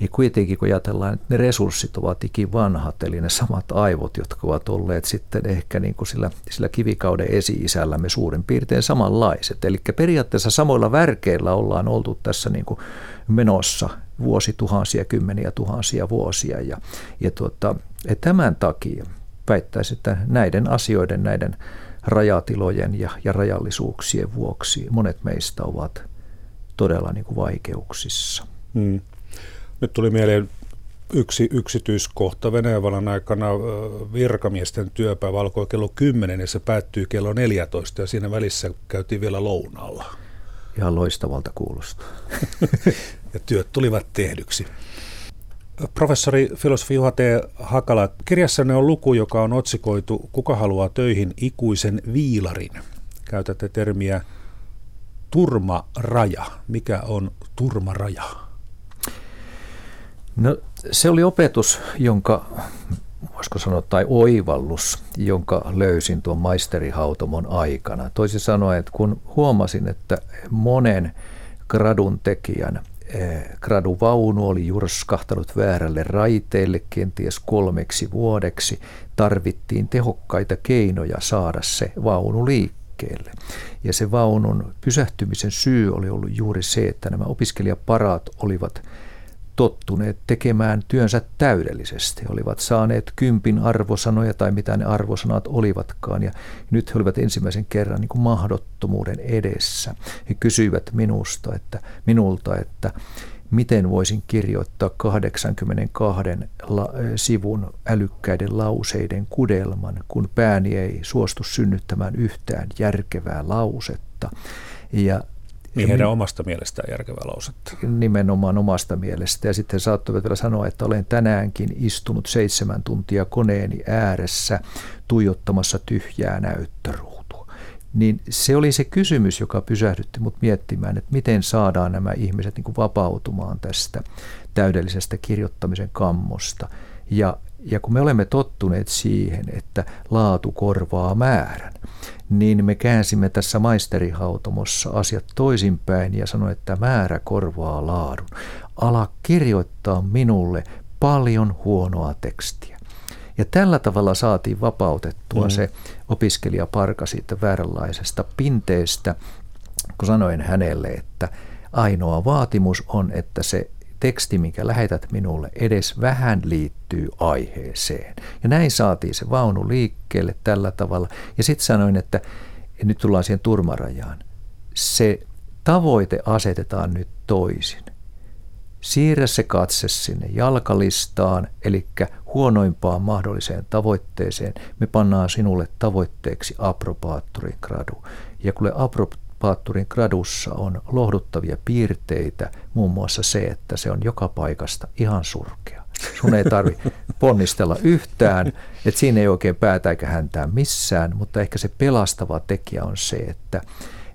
ja kuitenkin kun ajatellaan, että ne resurssit ovat ikivanhat, eli ne samat aivot, jotka ovat olleet sitten ehkä niin kuin sillä, sillä kivikauden esi-isällämme suurin piirtein samanlaiset. Eli periaatteessa samoilla värkeillä ollaan oltu tässä niin kuin menossa vuosituhansia, kymmeniä tuhansia vuosia. Ja, ja, tuota, ja tämän takia väittäisin, että näiden asioiden, näiden rajatilojen ja, ja rajallisuuksien vuoksi monet meistä ovat todella niin kuin vaikeuksissa. Hmm.
Nyt tuli mieleen yksi yksityiskohta Venäjän aikana virkamiesten työpäivä alkoi kello 10 ja se päättyy kello 14 ja siinä välissä käytiin vielä lounaalla.
Ihan loistavalta kuulostaa.
ja työt tulivat tehdyksi. Professori filosofi Juha T. Hakala, kirjassanne on luku, joka on otsikoitu Kuka haluaa töihin ikuisen viilarin. Käytätte termiä turmaraja. Mikä on turmaraja?
No se oli opetus, jonka, voisiko sanoa, tai oivallus, jonka löysin tuon maisterihautomon aikana. Toisin sanoen, että kun huomasin, että monen gradun tekijän eh, graduvaunu oli jurskahtanut väärälle raiteelle kenties kolmeksi vuodeksi, tarvittiin tehokkaita keinoja saada se vaunu liikkeelle. Ja se vaunun pysähtymisen syy oli ollut juuri se, että nämä opiskelijaparaat olivat – tottuneet tekemään työnsä täydellisesti. Olivat saaneet kympin arvosanoja tai mitä ne arvosanat olivatkaan. Ja nyt he olivat ensimmäisen kerran niin kuin mahdottomuuden edessä. He kysyivät minusta, että, minulta, että miten voisin kirjoittaa 82 la, sivun älykkäiden lauseiden kudelman, kun pääni ei suostu synnyttämään yhtään järkevää lausetta.
Ja niin heidän omasta mielestään järkevää lausetta.
Nimenomaan omasta mielestä. Ja sitten saattoivat vielä sanoa, että olen tänäänkin istunut seitsemän tuntia koneeni ääressä tuijottamassa tyhjää näyttöruutua. Niin se oli se kysymys, joka pysähdytti mut miettimään, että miten saadaan nämä ihmiset niin kuin vapautumaan tästä täydellisestä kirjoittamisen kammosta. Ja ja kun me olemme tottuneet siihen, että laatu korvaa määrän, niin me käänsimme tässä maisterihautomossa asiat toisinpäin ja sanoin, että määrä korvaa laadun. Ala kirjoittaa minulle paljon huonoa tekstiä. Ja tällä tavalla saatiin vapautettua mm. se opiskelijaparka siitä vääränlaisesta pinteestä, kun sanoin hänelle, että ainoa vaatimus on, että se teksti, mikä lähetät minulle, edes vähän liittyy aiheeseen. Ja näin saatiin se vaunu liikkeelle tällä tavalla. Ja sitten sanoin, että nyt tullaan siihen turmarajaan. Se tavoite asetetaan nyt toisin. Siirrä se katse sinne jalkalistaan, eli huonoimpaan mahdolliseen tavoitteeseen. Me pannaan sinulle tavoitteeksi aprobaattorin gradu. Ja kun Paatturin gradussa on lohduttavia piirteitä, muun muassa se, että se on joka paikasta ihan surkea. Sun ei tarvi ponnistella yhtään, että siinä ei oikein päätä eikä häntää missään, mutta ehkä se pelastava tekijä on se, että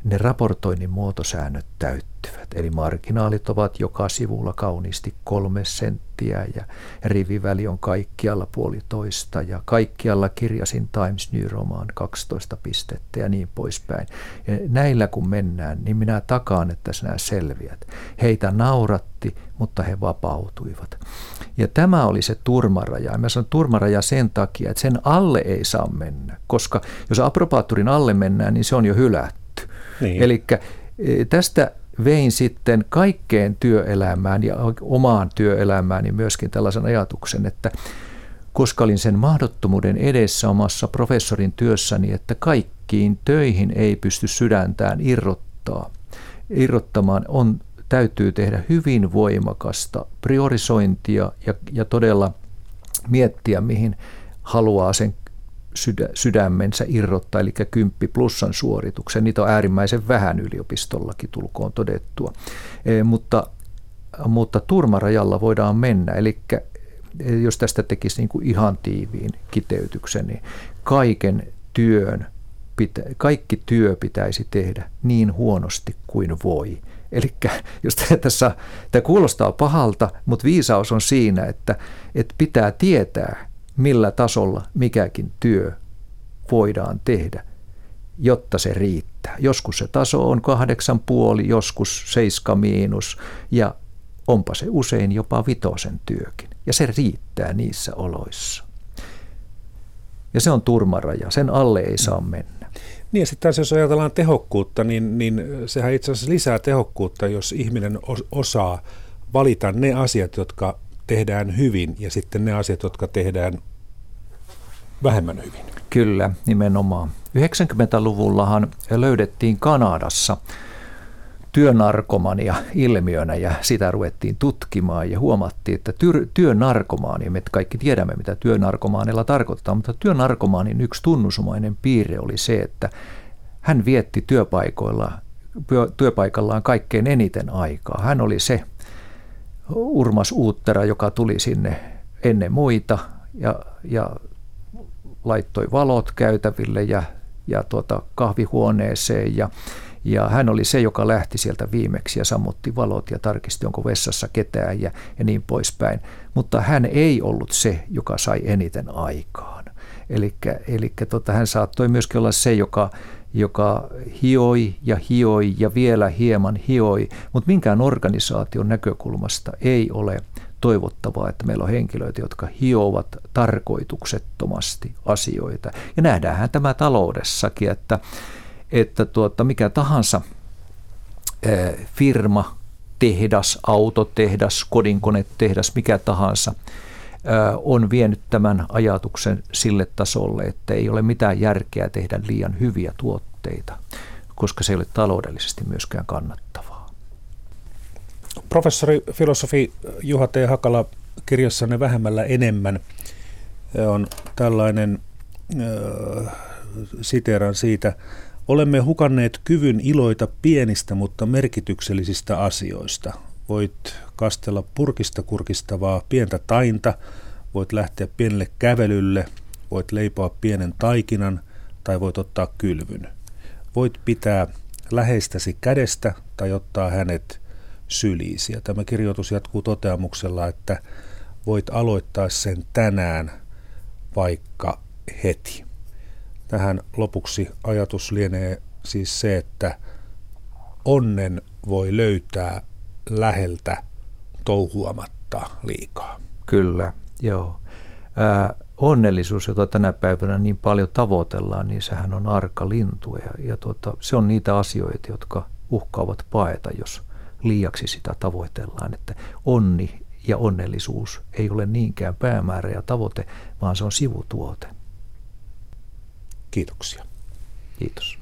ne raportoinnin muotosäännöt täyttyvät. Eli marginaalit ovat joka sivulla kauniisti kolme senttiä ja riviväli on kaikkialla puolitoista ja kaikkialla kirjasin Times New Roman 12 pistettä ja niin poispäin. Ja näillä kun mennään, niin minä takaan, että sinä selviät. Heitä nauratti, mutta he vapautuivat. Ja tämä oli se turmaraja. Mä sanon turmaraja sen takia, että sen alle ei saa mennä, koska jos aprobaattorin alle mennään, niin se on jo hylätty. Niin. Eli e, tästä vein sitten kaikkeen työelämään ja omaan työelämään niin myöskin tällaisen ajatuksen, että koska olin sen mahdottomuuden edessä omassa professorin työssäni, että kaikkiin töihin ei pysty sydäntään irrottaa, irrottamaan, on, täytyy tehdä hyvin voimakasta priorisointia ja, ja todella miettiä, mihin haluaa sen sydä, sydämensä irrottaa, eli kymppi plussan suorituksen. Niitä on äärimmäisen vähän yliopistollakin tulkoon todettua. E, mutta, mutta turmarajalla voidaan mennä, eli e, jos tästä tekisi niin kuin ihan tiiviin kiteytyksen, niin kaiken työn, pitä, kaikki työ pitäisi tehdä niin huonosti kuin voi. Eli jos tässä, tämä kuulostaa pahalta, mutta viisaus on siinä, että, että pitää tietää, millä tasolla mikäkin työ voidaan tehdä, jotta se riittää. Joskus se taso on kahdeksan puoli, joskus seiska miinus ja onpa se usein jopa vitosen työkin. Ja se riittää niissä oloissa. Ja se on turmaraja, sen alle ei saa mennä.
Niin ja sitten jos ajatellaan tehokkuutta, niin, niin sehän itse asiassa lisää tehokkuutta, jos ihminen osaa valita ne asiat, jotka tehdään hyvin ja sitten ne asiat, jotka tehdään vähemmän hyvin.
Kyllä, nimenomaan. 90-luvullahan löydettiin Kanadassa työnarkomania ilmiönä ja sitä ruvettiin tutkimaan ja huomattiin, että työnarkomaani, me kaikki tiedämme mitä työnarkomaanilla tarkoittaa, mutta työnarkomaanin yksi tunnusumainen piirre oli se, että hän vietti työpaikoilla, työpaikallaan kaikkein eniten aikaa. Hän oli se Urmas Uuttera, joka tuli sinne ennen muita ja, ja laittoi valot käytäville ja, ja tuota kahvihuoneeseen ja, ja hän oli se, joka lähti sieltä viimeksi ja sammutti valot ja tarkisti, onko vessassa ketään ja, ja niin poispäin. Mutta hän ei ollut se, joka sai eniten aikaan. Eli tota, hän saattoi myöskin olla se, joka, joka hioi ja hioi ja vielä hieman hioi, mutta minkään organisaation näkökulmasta ei ole toivottavaa, että meillä on henkilöitä, jotka hiovat tarkoituksettomasti asioita. Ja nähdäänhän tämä taloudessakin, että, että tuota, mikä tahansa firma, tehdas, autotehdas, kodinkonetehdas, mikä tahansa, on vienyt tämän ajatuksen sille tasolle, että ei ole mitään järkeä tehdä liian hyviä tuotteita, koska se ei ole taloudellisesti myöskään kannattavaa.
Professori filosofi Juha T. Hakala kirjassanne Vähemmällä enemmän on tällainen, äh, siteeran siitä, olemme hukanneet kyvyn iloita pienistä, mutta merkityksellisistä asioista. Voit kastella purkista kurkistavaa pientä tainta, voit lähteä pienelle kävelylle, voit leipoa pienen taikinan tai voit ottaa kylvyn. Voit pitää läheistäsi kädestä tai ottaa hänet syliisi. Ja tämä kirjoitus jatkuu toteamuksella, että voit aloittaa sen tänään vaikka heti. Tähän lopuksi ajatus lienee siis se, että onnen voi löytää läheltä touhuamatta liikaa.
Kyllä, joo. Ää, onnellisuus, jota tänä päivänä niin paljon tavoitellaan, niin sehän on arka lintu. Ja, ja tuota, se on niitä asioita, jotka uhkaavat paeta, jos liiaksi sitä tavoitellaan. Että onni ja onnellisuus ei ole niinkään päämäärä ja tavoite, vaan se on sivutuote.
Kiitoksia.
Kiitos.